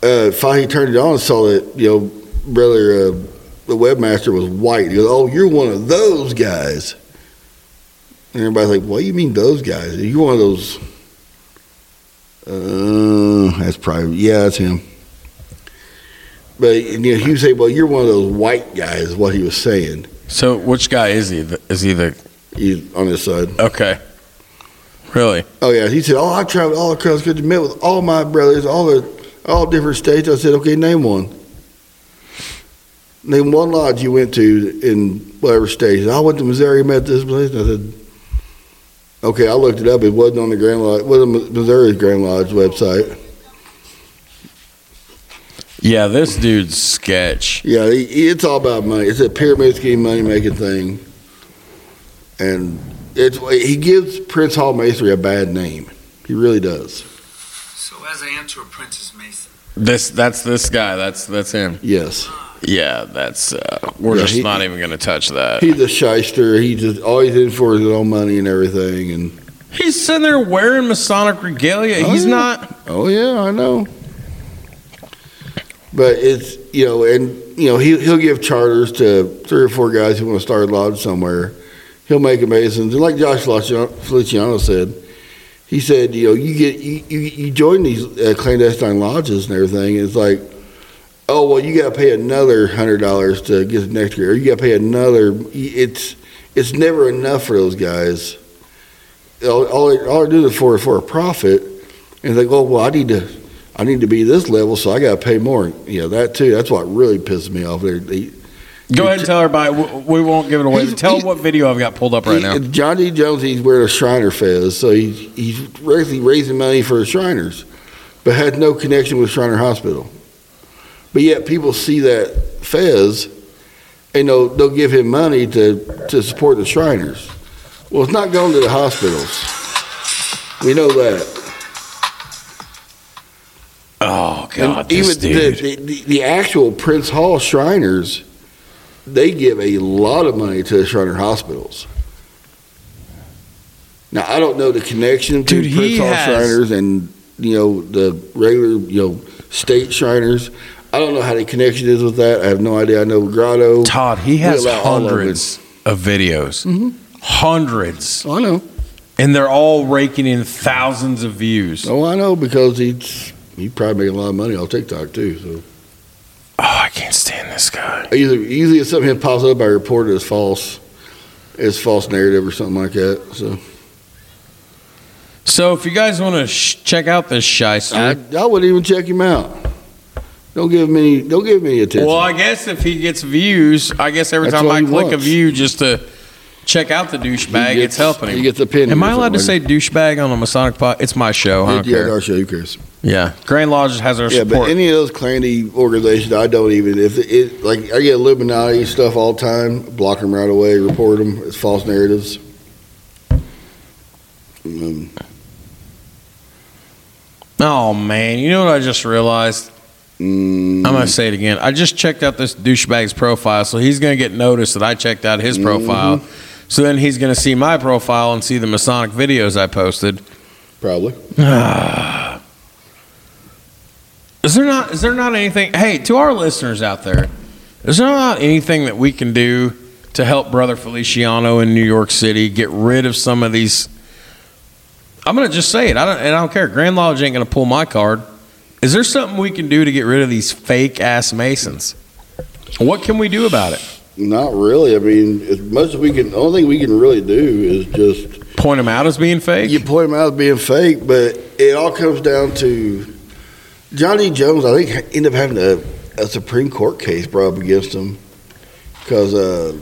uh, finally, turned it on and saw that you know, brother, uh, the webmaster was white. He goes, "Oh, you're one of those guys." And everybody's like, "What do you mean those guys? You're one of those." Uh, that's probably yeah, that's him. But you know, he would say, "Well, you're one of those white guys." Is what he was saying. So which guy is he? Is he the He's on his side. okay? Really? Oh yeah, he said, "Oh, I traveled all across country, met with all my brothers, all the all different states." I said, "Okay, name one. Name one lodge you went to in whatever state." I went to Missouri, met this place. I said, "Okay, I looked it up. It wasn't on the Grand Lodge, It wasn't Missouri's Grand Lodge website." Yeah, this dude's sketch. Yeah, he, he- it's all about money. It's a pyramid scheme, money making thing, and it's he gives Prince Hall Masonry a bad name. He really does. So as I enter a Princess Mason, This that's this guy. That's that's him. Yes. Yeah, that's. Uh, we're Yeah, just he- not even going to touch that. He's a shyster. He just always in for his own money and everything. And He's sitting there wearing Masonic regalia. Oh, He's yeah. not. oh yeah, I know. But it's you know, and you know he he'll give charters to three or four guys who want to start a lodge somewhere. He'll make a Masons. And like Josh Feliciano said, he said, you know, you get you, you, you join these uh, clandestine lodges and everything. And it's like, oh well, you got to pay another hundred dollars to get the next year. Or you got to pay another. It's it's never enough for those guys. All, all, they- all they're doing is for for a profit, and they go, well, I need to. I need to be this level, so I got to pay more. Know that too. That's what really pisses me off. They, they, Go ahead and tell everybody. We, we won't give it away. He's- Tell what video I've got pulled up right now. John G. Jones, he's wearing a Shriner fez, so he's he's basically raising money for the Shriners, but had no connection with Shriner Hospital. But yet people see that fez, and they'll they'll give him money to to support the Shriners. Well, it's not going to the hospitals. We know that. Oh And God, this even dude. the, the the actual Prince Hall Shriners, they give a lot of money to the Shriner hospitals. Now I don't know the connection between Dude, Prince Hall has- Shriners and you know the regular you know state Shriners. I don't know how the connection is with that. I have no idea. I know Grotto. Todd, he has all of hundreds of videos. Mhm. Hundreds. Oh, I know. And they're all raking in thousands of views. Oh, Oh, I know because he's he probably making a lot of money on TikTok too. So Oh, I can't stand this guy. Either usually if something pops up, I report it as false, as false narrative or something like that. So So if you guys want to sh- check out this shyster, I, I wouldn't even check him out. Don't give me. Don't give me any attention. well, I guess if he gets views, I guess every That's time what I he click a wants. view just to check out the douchebag, He it's helping him. He gets a pin. Am I allowed to say douchebag on a Masonic pod? It's my show. I don't Yeah, care. our show, who cares? Yeah, Grand Lodge has our Yeah, support. but any of those clandy organizations, I don't even. If it, it like I get Illuminati stuff all the time, block them right away, report them as false narratives. Um, oh man, you know what I just realized? mm, I'm gonna say it again. I just checked out this douchebag's profile, so he's gonna get noticed that I checked out his profile. So then he's gonna see my profile and see the Masonic videos I posted. probably. <sighs> Is there not? Is there not anything? Hey, to our listeners out there, is there not anything that we can do to help Brother Feliciano in New York City get rid of some of these? I'm gonna just say it. I don't. And I don't care. Grand Lodge ain't gonna pull my card. Is there something we can do to get rid of these fake ass Masons? What can we do about it? Not really. I mean, as much as we can, the only thing we can really do is just Point them out as being fake? you point them out as being fake. But it all comes down to John G. Jones. I think ended up having a, a Supreme Court case brought up against him because uh,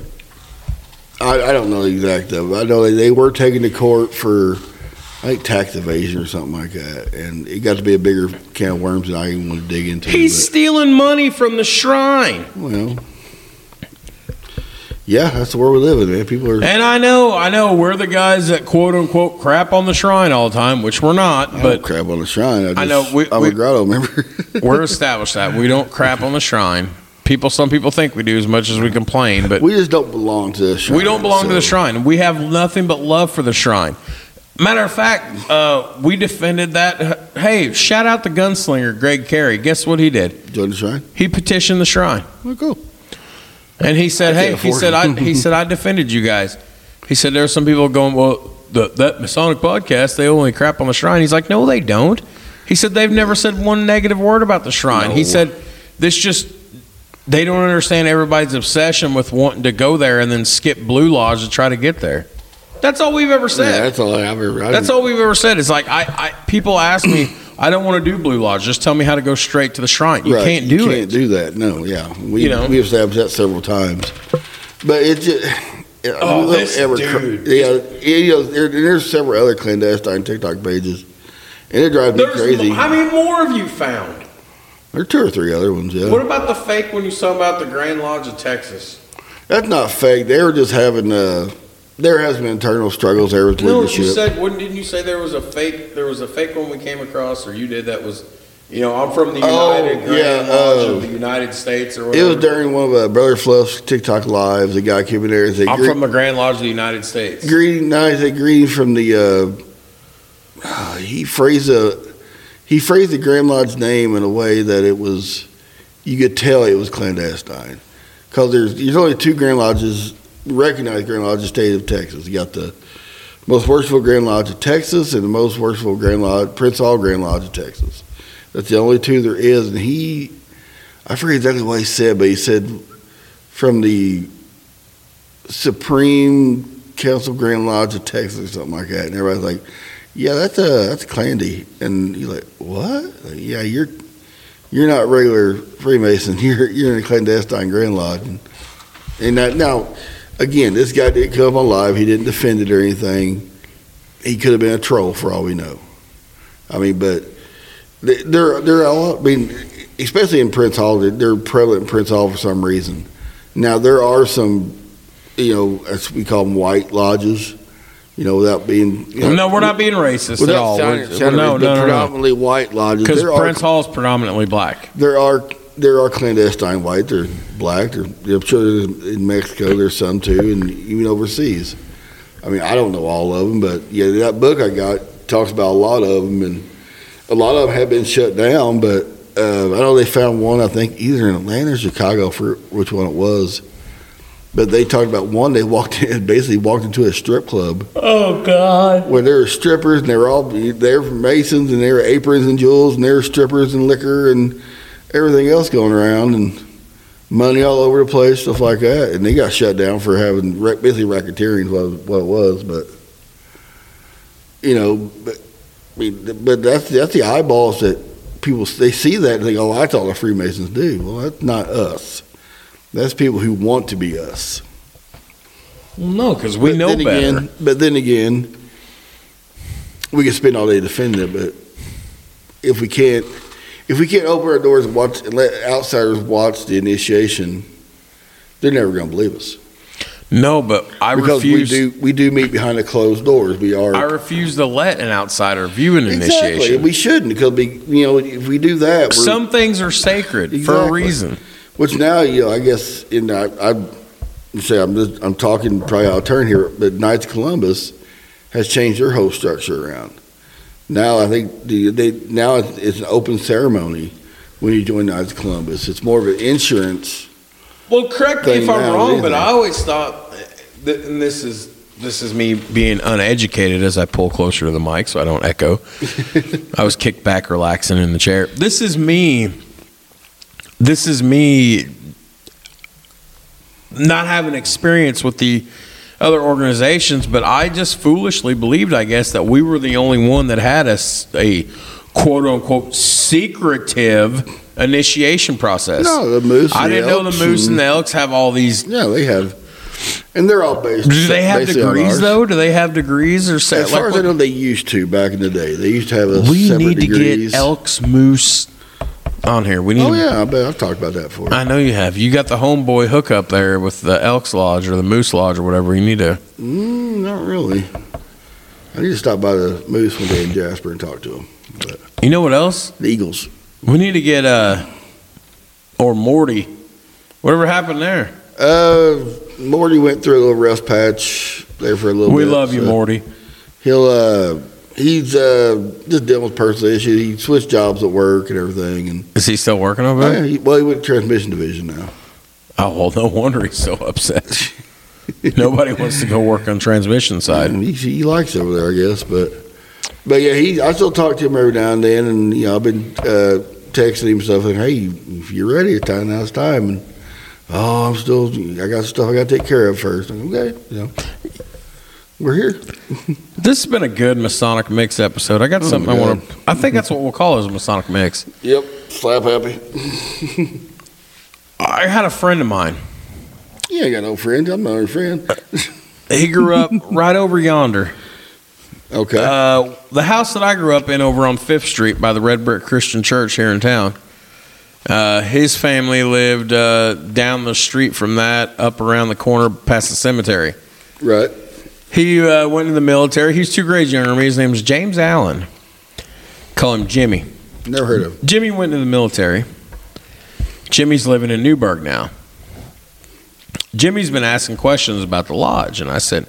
I, I don't know the exact of it. I know they, they were taken to court for I think tax evasion or something like that, and it got to be a bigger can of worms than I even want to dig into. He's but- stealing money from the shrine. Well, yeah, that's the world we live in, man. People are. And I know, I know, we're the guys that quote unquote crap on the shrine all the time, which we're not, I but don't crap on the shrine. I, just, I know, we- I'm we- a grotto member. <laughs> we're established that we don't crap on the shrine. People, some people think we do as much as we complain, but we just don't belong to the shrine. we don't belong to the shrine. We have nothing but love for the shrine. Matter of fact, uh, we defended that. Hey, shout out the gunslinger Greg Carey. Guess what he did? Join the shrine. He petitioned the shrine. Oh, cool. And he said, "Hey," he said, "I," he said, "I defended you guys." He said, "There are some people going, well, the, that Masonic podcast, they only crap on the shrine." He's like, "No, they don't." He said, "They've never said one negative word about the shrine." He said, "This just." They don't understand everybody's obsession with wanting to go there and then skip Blue Lodge to try to get there. That's all we've ever Yeah, said. that's all I've ever. I That's all we've ever said. It's like I, I people ask me, I don't want to do Blue Lodge. Just tell me how to go straight to the shrine. You Right, can't do you it. Can't do that. No, yeah, we You know? we established that several times, but it just. Oh, this cr- dude. yeah, you know, there, there's several other clandestine TikTok pages, and it drives me There's crazy. how many more have you found? There are two or three other ones. Yeah, What about the fake when you saw about the Grand Lodge of Texas? that's not fake. They were just having. Uh, there has been internal struggles there with No, leadership. you said wouldn't didn't you say there was a fake there was a fake one we came across or you did that was you know, I'm from the Oh, United Grand yeah, Lodge uh, of the United States or It whatever. was during one of uh, Brother Fluff's TikTok lives. The guy came in there and said, I'm "Gre- from the Grand Lodge of the United States. greeting, no, said greeting from the, uh, uh, he phrased a, he phrased the Grand Lodge name in a way that it was, you could tell it was clandestine. Because there's, there's only two Grand Lodges recognized Grand Lodge the state of Texas. You got the most worshipful Grand Lodge of Texas and the most worshipful Grand Lodge, Prince Hall Grand Lodge of Texas. That's the only two there is. And he, I forget exactly what he said, but he said from the Supreme Council Grand Lodge of Texas or something like that. And everybody's like, yeah, that's a that's a Clandy. And you're like, what? Like, yeah, you're you're not regular Freemason. <laughs> You're you're in a clandestine Grand Lodge. And, and that, now, again, this guy didn't come alive. He didn't defend it or anything. He could have been a troll for all we know. I mean, but they- they're they're all. I mean, especially in Prince Hall, they're- prevalent in Prince Hall for some reason. Now there are some, you know, as we call them, white lodges. You know, without being you know, No, we're not being racist at all. sounding- sounding no, no, no, no. predominantly white lodges. Because are Prince Hall is predominantly black. there are there are clandestine white. They're black. They're, I'm sure in Mexico there's some too, and even overseas. I mean, I don't know all of them, but yeah, that book I got talks about a lot of them, and a lot of them have been shut down. But uh, I know they found one. I think either in Atlanta or Chicago for which one it was. But they talked about one. They walked <laughs> in, basically walked into a strip club Oh God! where there were strippers and they were all they were masons and there were aprons and jewels and there were strippers and liquor and everything else going around and money all over the place, stuff like that. And they got shut down for having basically racketeering was what it was. But you know, but I mean, but that's that's the eyeballs that people they see that and they go, "Oh, that's all the Freemasons do." Well, that's not us. That's people who want to be us. Well, no, because we But know then better. Again, but then again, we can spend all day defending it. But if we can't, if we can't open our doors and watch and let outsiders watch the initiation, they're never going to believe us no, but I because refuse. we do we do meet behind the closed doors. We are I refuse to let an outsider view an exactly. initiation. We shouldn't because we, you know if we do that, we're, Some things are sacred for a reason. Which now, you know, I guess in I, I say I'm just, I'm talking probably out of turn here, but Knights Columbus has changed their whole structure around. Now I think the, they now it's, an open ceremony when you join Knights of Columbus. It's more of an insurance. Well, correct me if I'm wrong, but. I always thought, that, and this is this is me being uneducated as I pull closer to the mic so I don't echo. <laughs> I was kicked back, relaxing in the chair. This is me. This is me not having experience with the other organizations, but I just foolishly believed, I guess, that we were the only one that had a quote unquote secretive initiation process. No, the Moose. I didn't know the Moose and the Elks have all these. Yeah, they have, and they're all based. Do they have degrees though? Do they have degrees or set? As far like as I know, they used to back in the day. They used to have a we need to degrees. get Elks Moose on here. We need. Oh to- yeah, I bet I've talked about that before. I know you have. You got the homeboy hookup there with the Elks Lodge or the Moose Lodge or whatever. You need to. Mm, not really. I need to stop by the Moose one day in Jasper and talk to them. But You know what else? the Eagles. We need to get uh or Morty. Whatever happened there? Uh, Morty went through a little rest patch there for a little We bit. love you, so Morty. He'll uh, he's uh just dealing with personal issues. He switched jobs at work and everything, and Is he still working over oh, there? yeah, he, well, he went to transmission division now. Oh well, no wonder he's so upset. <laughs> Nobody wants to go work on transmission side. He, he likes over there, I guess. But but yeah, he I still talk to him every now and then, and you know I've been uh, texting him stuff like, hey, if you're ready, it's time. Now it's time. And oh, I'm still I got stuff I got to take care of first. I'm, okay, you know, we're here. This has been a good Masonic Mix episode. I got Oh, something I want to. I think that's what we'll call it, is a Masonic Mix. Yep, slap happy. <laughs> I had a friend of mine. You ain't got no friends. I'm not your friend. He grew up <laughs> right over yonder. Okay. Uh, the house that I grew up in over on Fifth Street by the Red Brick Christian Church here in town. Uh, his family lived uh, down the street from that, up around the corner past the cemetery. right. He uh, went in the military. He's two grades younger than me. His name's James Allen. Call him Jimmy. Never heard of. him. Jimmy went in the military. Jimmy's living in Newburgh now. Jimmy's been asking questions about the lodge, and I said,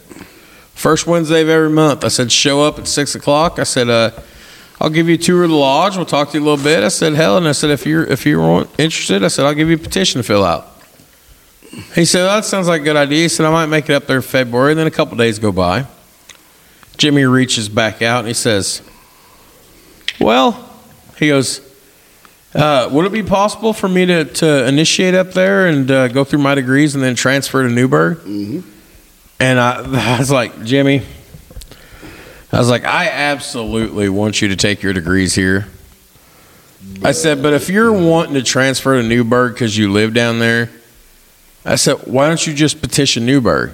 first Wednesday of every month. I said, show up at six o'clock. I said, uh, I'll give you a tour of the lodge. We'll talk to you a little bit. I said, hell, and I said, if you're if you're interested, I said, I'll give you a petition to fill out. He said, well, "That sounds like a good idea." He said, "I might make it up there in February." And then a couple days go by. Jimmy reaches back out and he says, "Well," he goes, uh, "Would it be possible for me to, to initiate up there and uh, go through my degrees and then transfer to Newburgh?" Mhm. And I, <laughs> I was like, "Jimmy," I was like, "I absolutely want you to take your degrees here." I said, "But if you're wanting to transfer to Newburgh because you live down there," I said, "Why don't you just petition Newburgh?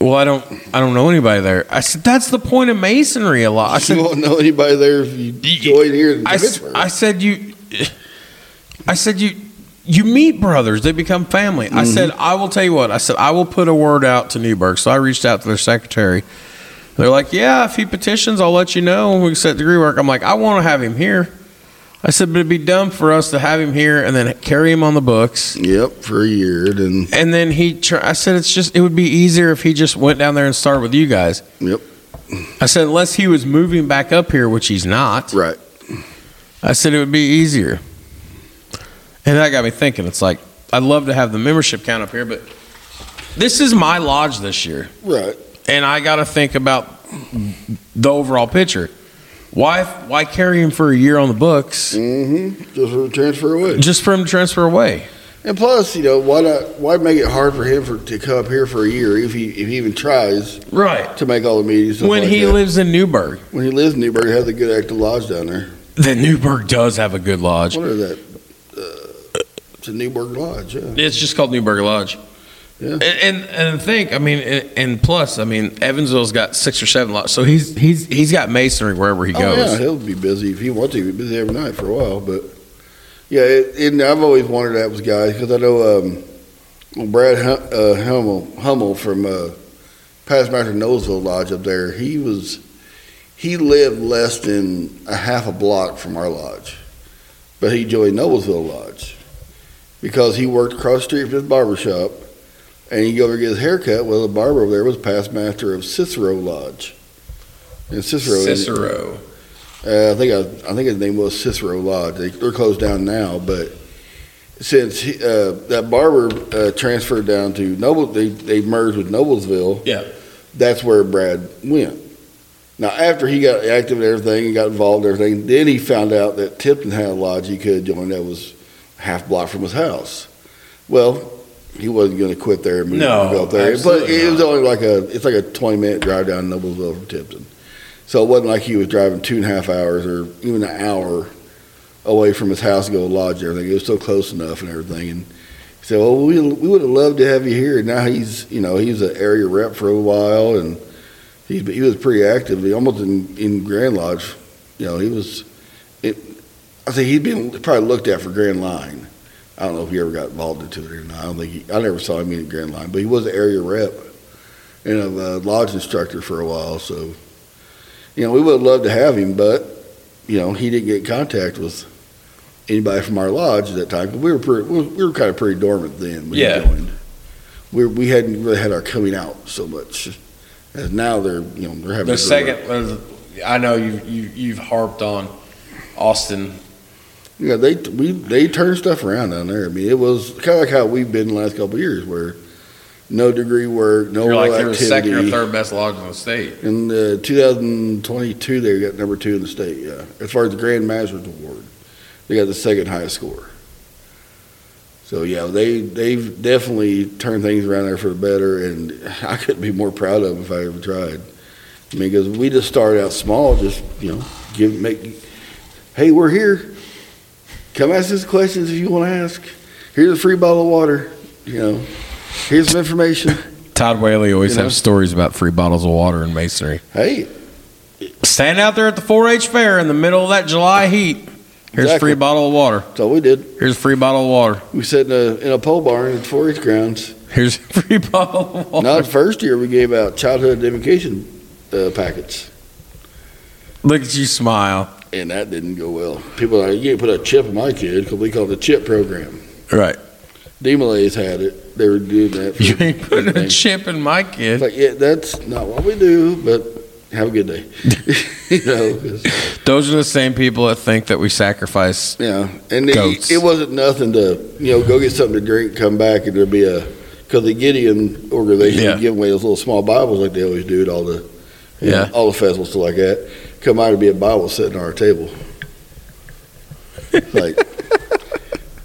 Well, I don't. I don't know anybody there. I said, "That's the point of masonry." A lot. I you said, won't know anybody there if you join here in I, Petersburg. I said you. I said you. You meet brothers; they become family. I mm-hmm. said, "I will tell you what." I said, "I will put a word out to Newburgh. So I reached out to their secretary. They're like, "Yeah, if he petitions, I'll let you know. We can set degree work." I'm like, "I want to have him here." I said, "But it'd be dumb for us to have him here and then carry him on the books." yep, for a year. Then And then he, I said, it's just, it would be easier if he just went down there and started with you guys. yep, I said, unless he was moving back up here, which he's not. right. I said it would be easier. And that got me thinking. It's like, I'd love to have the membership count up here, but this is my lodge this year. Right. And I got to think about the overall picture. Why, why carry him for a year on the books Mm-hmm. Just for transfer away. just for him to transfer away? And plus, you know, why not? Why make it hard for him for, to come up here for a year if he if he even tries Right. to make all the meetings? When like he that. lives in Newburgh. when he lives in Newburgh, he has a good active lodge down there. Then Newburgh does have a good lodge. What is that? Uh, it's a Newburgh Lodge. Yeah. It's just called Newburgh Lodge. Yeah. And, and and think, I mean, and, and plus, I mean, Evansville's got six or seven lots, so he's he's he's got masonry wherever he Oh yeah, goes. he'll be busy if he wants to. He'll be busy every night for a while. But yeah, it, and I've always wondered that with guys because I know um, Brad Hum- uh, Hummel, Hummel from uh, Past Master Noblesville Lodge up there. He was he lived less than a half a block from our lodge, but he joined Noblesville Lodge because he worked across the street from his barber shop. And he'd go over and get his haircut. Well, the barber over there was past master of Cicero Lodge. And Cicero, Cicero. uh, I think I, I think his name was Cicero Lodge. They, they're closed down now, but since he, uh, that barber uh, transferred down to Noble, they they merged with Noblesville. Yeah. That's where Brad went. Now, after he got active and everything, and got involved in everything, then he found out that Tipton had a lodge he could join that was half block from his house. Well, he wasn't going to quit there and move No, go up there. But absolutely it was not. only like a it's like a twenty minute drive down Noblesville from Tipton. So it wasn't like he was driving two and a half hours or even an hour away from his house to go to lodge and everything. It was still close enough and everything. And he said, "Well, we we would have loved to have you here." And now he's you know he was an area rep for a while and he he was pretty active. He almost in in Grand Lodge. You know he was. It, I think he'd been probably looked at for Grand Line. I don't know if he ever got involved into it or not. I don't think he, I never saw him in a Grand Line, but he was an area rep and a lodge instructor for a while. So, you know, we would have loved to have him, but you know, he didn't get in contact with anybody from our lodge at that time. 'cause we were pretty, we were, kind of pretty dormant then when Yeah. he joined. We we hadn't really had our coming out so much. As now they're you know they're having The a- second, uh, I know you you you've harped on Austin. Yeah, they we they turned stuff around down there. I mean, it was kind of like how we've been the last couple of years, where no degree work, no You're like you're second or third best lodge in the state. In uh, 2022, they got number two in the state. Yeah, as far as the Grand Masters Award, they got the second highest score. So yeah, they they've definitely turned things around there for the better, and <laughs> I couldn't be more proud of them if I ever tried. I mean, because we just started out small, just you know, give make, hey, we're here. Come ask us questions if you want to ask. Here's a free bottle of water. You know, here's some information. <laughs> Todd Whaley always You know? has stories about free bottles of water and masonry. Hey, Stand out there at the 4-H fair in the middle of that July heat. Here's a free bottle of water. that's all we did. Here's a free bottle of water. We sat in a in a pole barn at 4-H grounds. Here's a <laughs> free bottle of water. Now, the first year we gave out childhood identification uh, packets, Look at you smile. And that didn't go well. People are like, you can't put a chip in my kid because we call it the chip program. Right. DeMolays had it. They were doing that. For You ain't putting a chip in my It's kid. like, yeah, that's not what we do, but have a good day. <laughs> you know, Those are the same people that think that we sacrifice. yeah. And it, it wasn't nothing to, you know, go get something to drink, come back, and there'd be a, because the Gideon organization Yeah. would give away those little small Bibles like they always do at all the, you know, Yeah. all the festivals, like that. Come out, to be a Bible sitting on our table. like,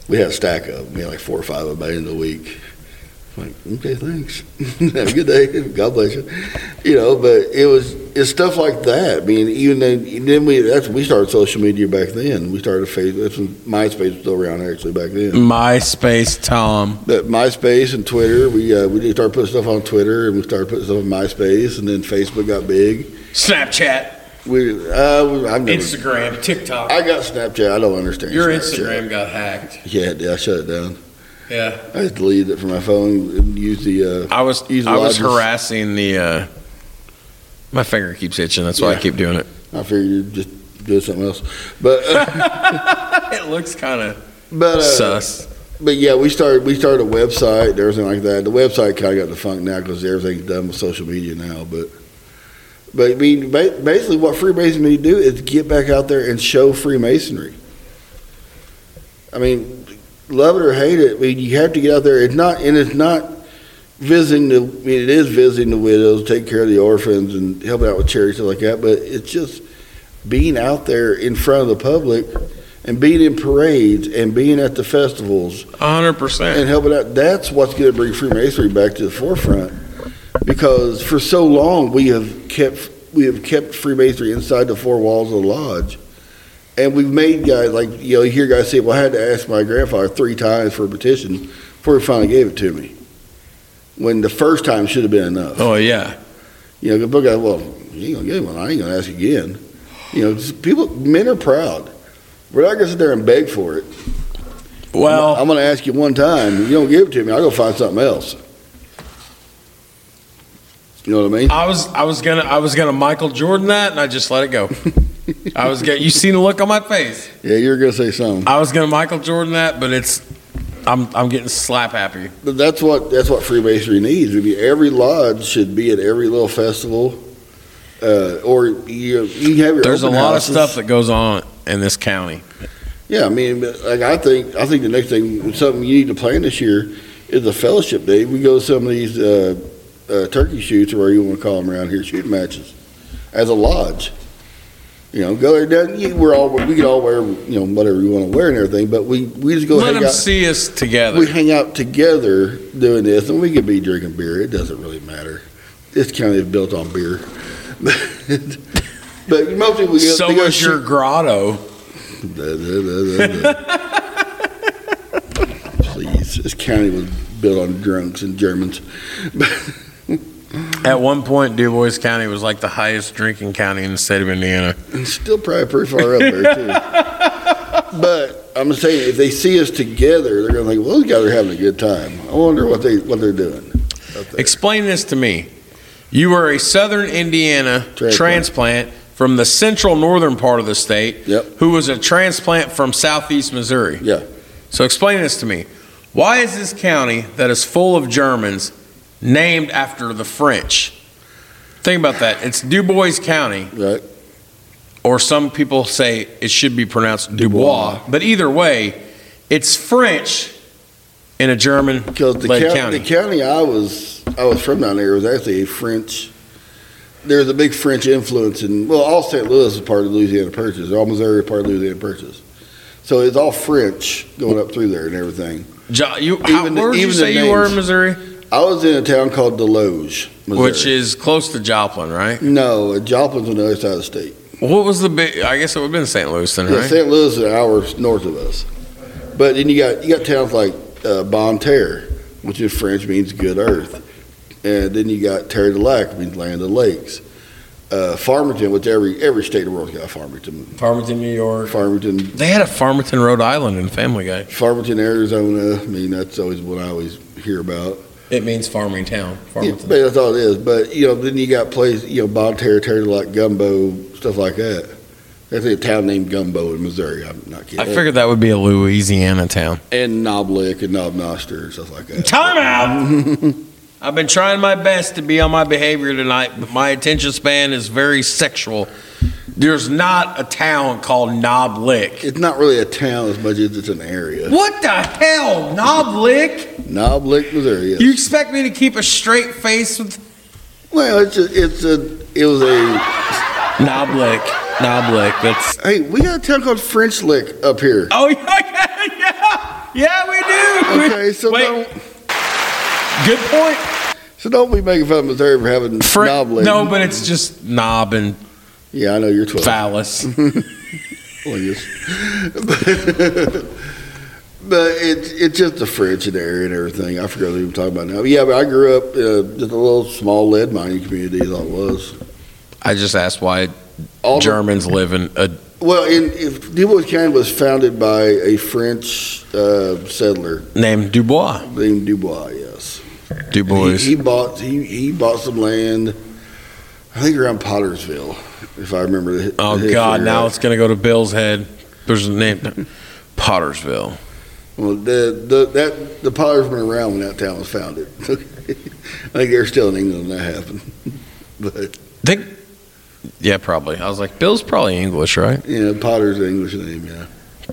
we had a stack of them. We had like four or five of them by the end of the week. Like, okay, thanks. <laughs> Have a good day. God bless you. You know, but it was it's stuff like that. I mean, even then, then we that's we started social media back then. We started Facebook. That's when MySpace was still around actually back then. MySpace Tom. But MySpace and Twitter, we uh, we did start putting stuff on Twitter, and we started putting stuff on MySpace, and then Facebook got big. Snapchat. We uh, I've never, Instagram. TikTok. I got Snapchat. I don't understand. Your Snapchat. Instagram got hacked. Yeah, yeah, I shut it down. Yeah. I just deleted it from my phone and used the. Uh, I was Use I was harassing the. Uh, my finger keeps itching. That's why I keep doing it. I figured you'd just do something else, but uh, <laughs> It looks kind of but uh, sus. But yeah, we started we started a website and everything like that. The website kind of got defunct now because everything's done with social media now. But but I mean, basically, what Freemasonry do is get back out there and show Freemasonry. I mean, love it or hate it, I mean, you have to get out there. It's not and it's not visiting the. I mean, it is visiting the widows, taking care of the orphans, and helping out with charity stuff like that. But it's just being out there in front of the public and being in parades and being at the festivals hundred percent. and helping out. That's what's going to bring Freemasonry back to the forefront. Because for so long we have kept we have kept Freemasonry inside the four walls of the lodge, and we've made guys like you know you hear guys say, "Well, I had to ask my grandfather three times for a petition before he finally gave it to me." When the first time should have been enough. Oh yeah. You know, the book guy, well, you ain't gonna get one. I ain't gonna ask again. You know, people, men are proud. We're not gonna sit there and beg for it. Well, I'm gonna ask you one time. If you don't give it to me, I'll go find something else. You know what I mean? I was I was gonna I was gonna Michael Jordan that, and I just let it go. <laughs> I was get you seen the look on my face. Yeah, you're gonna say something. I was gonna Michael Jordan that, but it's I'm I'm getting slap happy. But that's what that's what Freemasonry needs. I mean, every lodge should be at every little festival, uh, or you you have your. There's a lot houses. of stuff that goes on in this county. Yeah, I mean, like I think I think the next thing something you need to plan this year is a fellowship day. We go to some of these uh, uh, turkey shoots or whatever you want to call them around here, shooting matches, as a lodge. You know, go there. You- we're all we can all wear you know whatever we want to wear and everything, but we we just go Let hang them out. see us together. We hang out together doing this, and we could be drinking beer. It doesn't really matter. This county is built on beer. <laughs> but most people go, so is your shoot- grotto. Da, da, da. Please, this county was built on drunks and Germans. <laughs> At one point, Dubois County was like the highest drinking county in the state of Indiana. And still probably pretty far up there too. <laughs> But I'm saying, if they see us together, they're gonna think, "Well, those guys are having a good time." I wonder what they what they're doing. Explain this to me. You were a Southern Indiana Transplant. transplant, from the central northern part of the state, Yep. who was a transplant from southeast Missouri. Yeah. So explain this to me. Why is this county that is full of Germans named after the French? Think about that. It's Dubois County, Right. or some people say it should be pronounced Dubois. Dubois. But either way, it's French in a German Because the, county, the county I was I was from down there was actually a French. There's a big French influence in well, all St. Louis is part of Louisiana Purchase. All Missouri is part of Louisiana Purchase. So it's all French going up through there and everything. Jo- you, how, Even the- where did you say the you were in. Missouri? I was in a town called Desloge, Missouri. Which is close to Joplin, right? no, Joplin's on the other side of the state. What was the big? I guess it would have been St. Louis then, Yeah. St. Louis is an hour north of us. But then you got you got towns like uh, Bonne Terre, which is French means good earth, and then you got Terre du Lac, means land of lakes. Uh, Farmington, which every every state of the world has got Farmington. Farmington, New York. Farmington, They had a Farmington, Rhode Island in Family Guy. Farmington, Arizona. I mean, that's always what I always hear about. It means farming town. Yeah, Farmington. but that's all it is. But you know, then you got places, you know, Bonne Terre, like Gumbo, stuff like that. There's a town named Gumbo in Missouri. I'm not kidding. I figured that would be a Louisiana town. and Knob Lick and Knob Noster and stuff like that. Time out. <laughs> I've been trying my best to be on my behavior tonight, but my attention span is very sexual. There's not a town called Knob Lick. It's not really a town as much as it's an area. What the hell, Knob Lick? Knob Lick, Missouri. yes. You expect me to keep a straight face with well, it's a, it's a, it was a. Knob Lick? Knob Lick. That's Hey, we got a town called French Lick up here. oh <laughs> yeah, yeah, yeah, we do. Okay, so Wait. don't, Good point. so don't be making fun of Missouri for having Fr- Knob Lick. no, but it's just knob and yeah, I know you're twelve. phallus. <laughs> Well, yes. <laughs> but it's it's just the French in the area and everything. I forgot what I'm talking about now. Yeah, but I grew up uh, just a little small lead mining community. Is all it was. I just asked why All the- Germans live in a. well, in if Dubois County was founded by a French uh, settler named Dubois. named Dubois. Yes, Dubois. He, he bought he, he bought some land. I think around Pottersville, if I remember. The, oh the God! Now right. it's gonna go to Bill's head. There's a name, Pottersville. Well, the, the that the Potter's been around when that town was founded. <laughs> I think they're still in England when that happened. <laughs> But Think, yeah, probably. I was like, Bill's probably English, right? Yeah, Potter's an English name, yeah.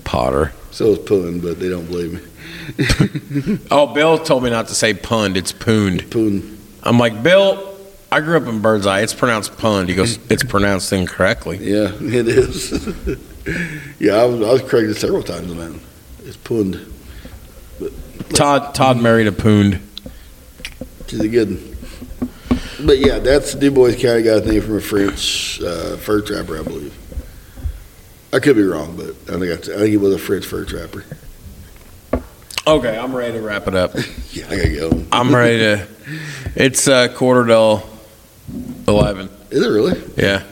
Potter. So is Pun, but they don't believe me. <laughs> Oh, Bill told me not to say pund. It's pooned. Pun, I'm like, Bill. I grew up in Birdseye. It's pronounced pund. He goes, it's pronounced incorrectly. yeah, it is. <laughs> yeah, I was, I was corrected several times on that. It's Pund, Todd Todd married a which is a good. one. But yeah, that's the Dubois County got a name from a French uh, fur trapper, I believe. I could be wrong, but I think I, I think he was a French fur trapper. Okay, I'm ready to wrap it up. <laughs> Yeah, I gotta go. I'm ready to. It's uh, quarter till eleven. Is it really? Yeah.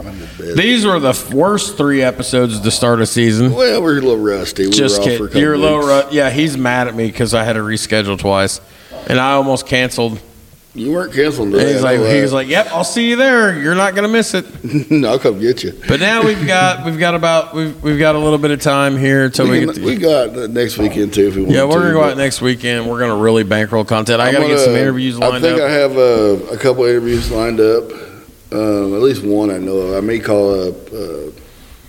I'm in bed. These were the f- worst three episodes to start a season. Well, we're a little rusty. We Just were off for a kidding. couple You're a little weeks. ru- Yeah, he's mad at me because I had to reschedule twice, and I almost canceled. You weren't canceling today. he's like, he was like, "Yep, I'll see you there. You're not gonna miss it." <laughs> no, I'll come get you. But now we've got we've got about we've we've got a little bit of time here until we, We, get. To, we got next weekend too if we want to. yeah, we're gonna go out next weekend. We're gonna really bankroll content. I I'm gotta get some gonna- interviews I think up. I have uh, a couple interviews lined up. Um, at least one I know of. I may call up uh,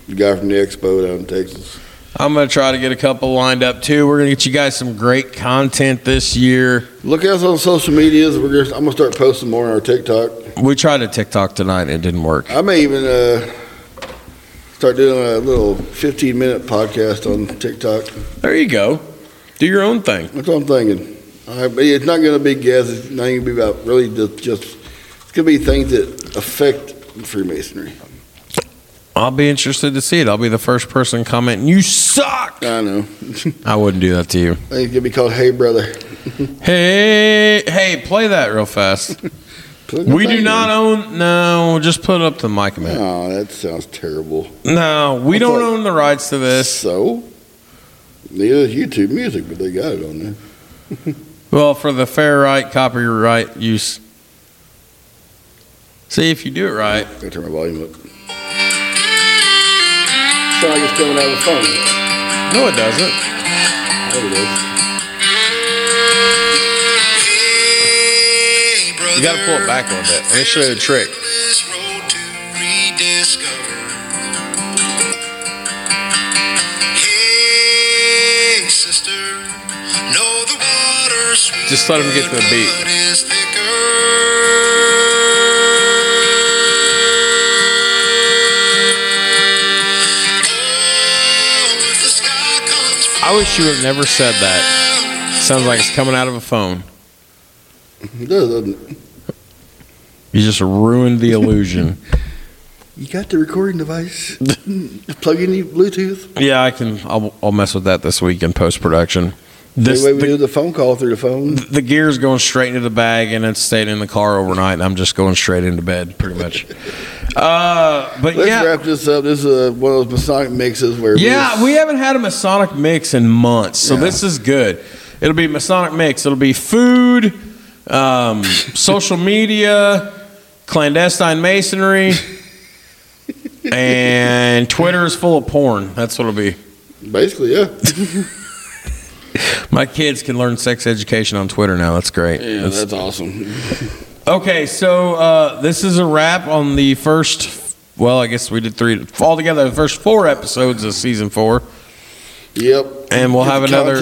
the guy from the expo down in Texas. I'm gonna try to get a couple lined up too. We're gonna get you guys some great content this year. Look at us on social medias. We're gonna, I'm gonna start posting more on our TikTok. We tried a TikTok tonight and it didn't work. I may even uh, start doing a little 15 minute podcast on TikTok. There you go. Do your own thing. That's what I'm thinking. But it's not going to be guests. It's not going to be about really just, just it's going to be things that affect Freemasonry. I'll be interested to see it. I'll be the first person commenting, "You suck." I know. I <laughs> I wouldn't do that to you. think it's going to be called Hey Brother. <laughs> Hey, hey, play that real fast. <laughs> We do not own. No, just put up the mic a minute. Oh, that sounds terrible. No, we I don't thought- own the rights to this. So, neither YouTube Music, but they got it on there. Well, for the fair right copyright use. See if you do it right. I turn my volume up. Sound like it's coming out of the phone. No, it doesn't. There it is. You got to pull it back a little bit. Let me show you the trick. This road to rediscover. Hey, sister, know the water's sweet, Just let him get to the beat. I wish you would have never said that. Sounds like it's coming out of a phone. It does, doesn't it? You just ruined the illusion. <laughs> You got the recording device. <laughs> Plug in your Bluetooth. yeah, I can. I'll, I'll mess with that this week in post production. This way we do the, the phone call through the phone. the gear's going straight into the bag, and it's staying in the car overnight. And I'm just going straight into bed, pretty much. <laughs> Uh, but Let's yeah, wrap this up. This is uh, one of those Masonic mixes where Yeah, we haven't had a Masonic mix in months, so Yeah. this is good. It'll be Masonic mix. It'll be food, um, <laughs> social media, clandestine masonry, and Twitter is full of porn. That's what it'll be. basically yeah. <laughs> My kids can learn sex education on Twitter now. That's great. Yeah, That's- that's awesome. <laughs> okay, so uh, this is a wrap on the first. Well, I guess we did three altogether. The first four episodes of season four, Yep. and we'll Get have another.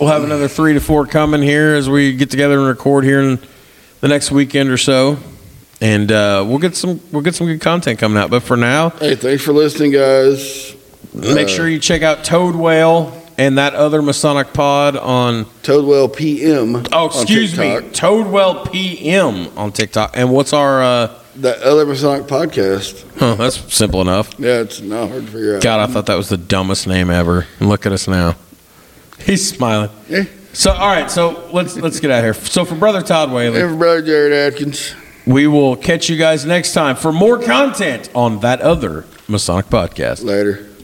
We'll have another three to four coming here as we get together and record here in the next weekend or so, and uh, we'll get some we'll get some good content coming out. But for now, Hey, thanks for listening, guys. make Uh, sure you check out Todd Whaley and that other Masonic Pod on. Toadwell PM. Oh, on excuse me. Toadwell PM on TikTok. And what's our? Uh, That other Masonic podcast. huh, that's simple enough. Yeah, it's not hard to figure out. God, I thought that was the dumbest name ever. And look at us now. <laughs> He's smiling. Yeah. So, all right. So let's let's get out of here. So for brother Todd Whaley, Hey, for brother Jared Atkins. we will catch you guys next time for more content on that other Masonic podcast. Later.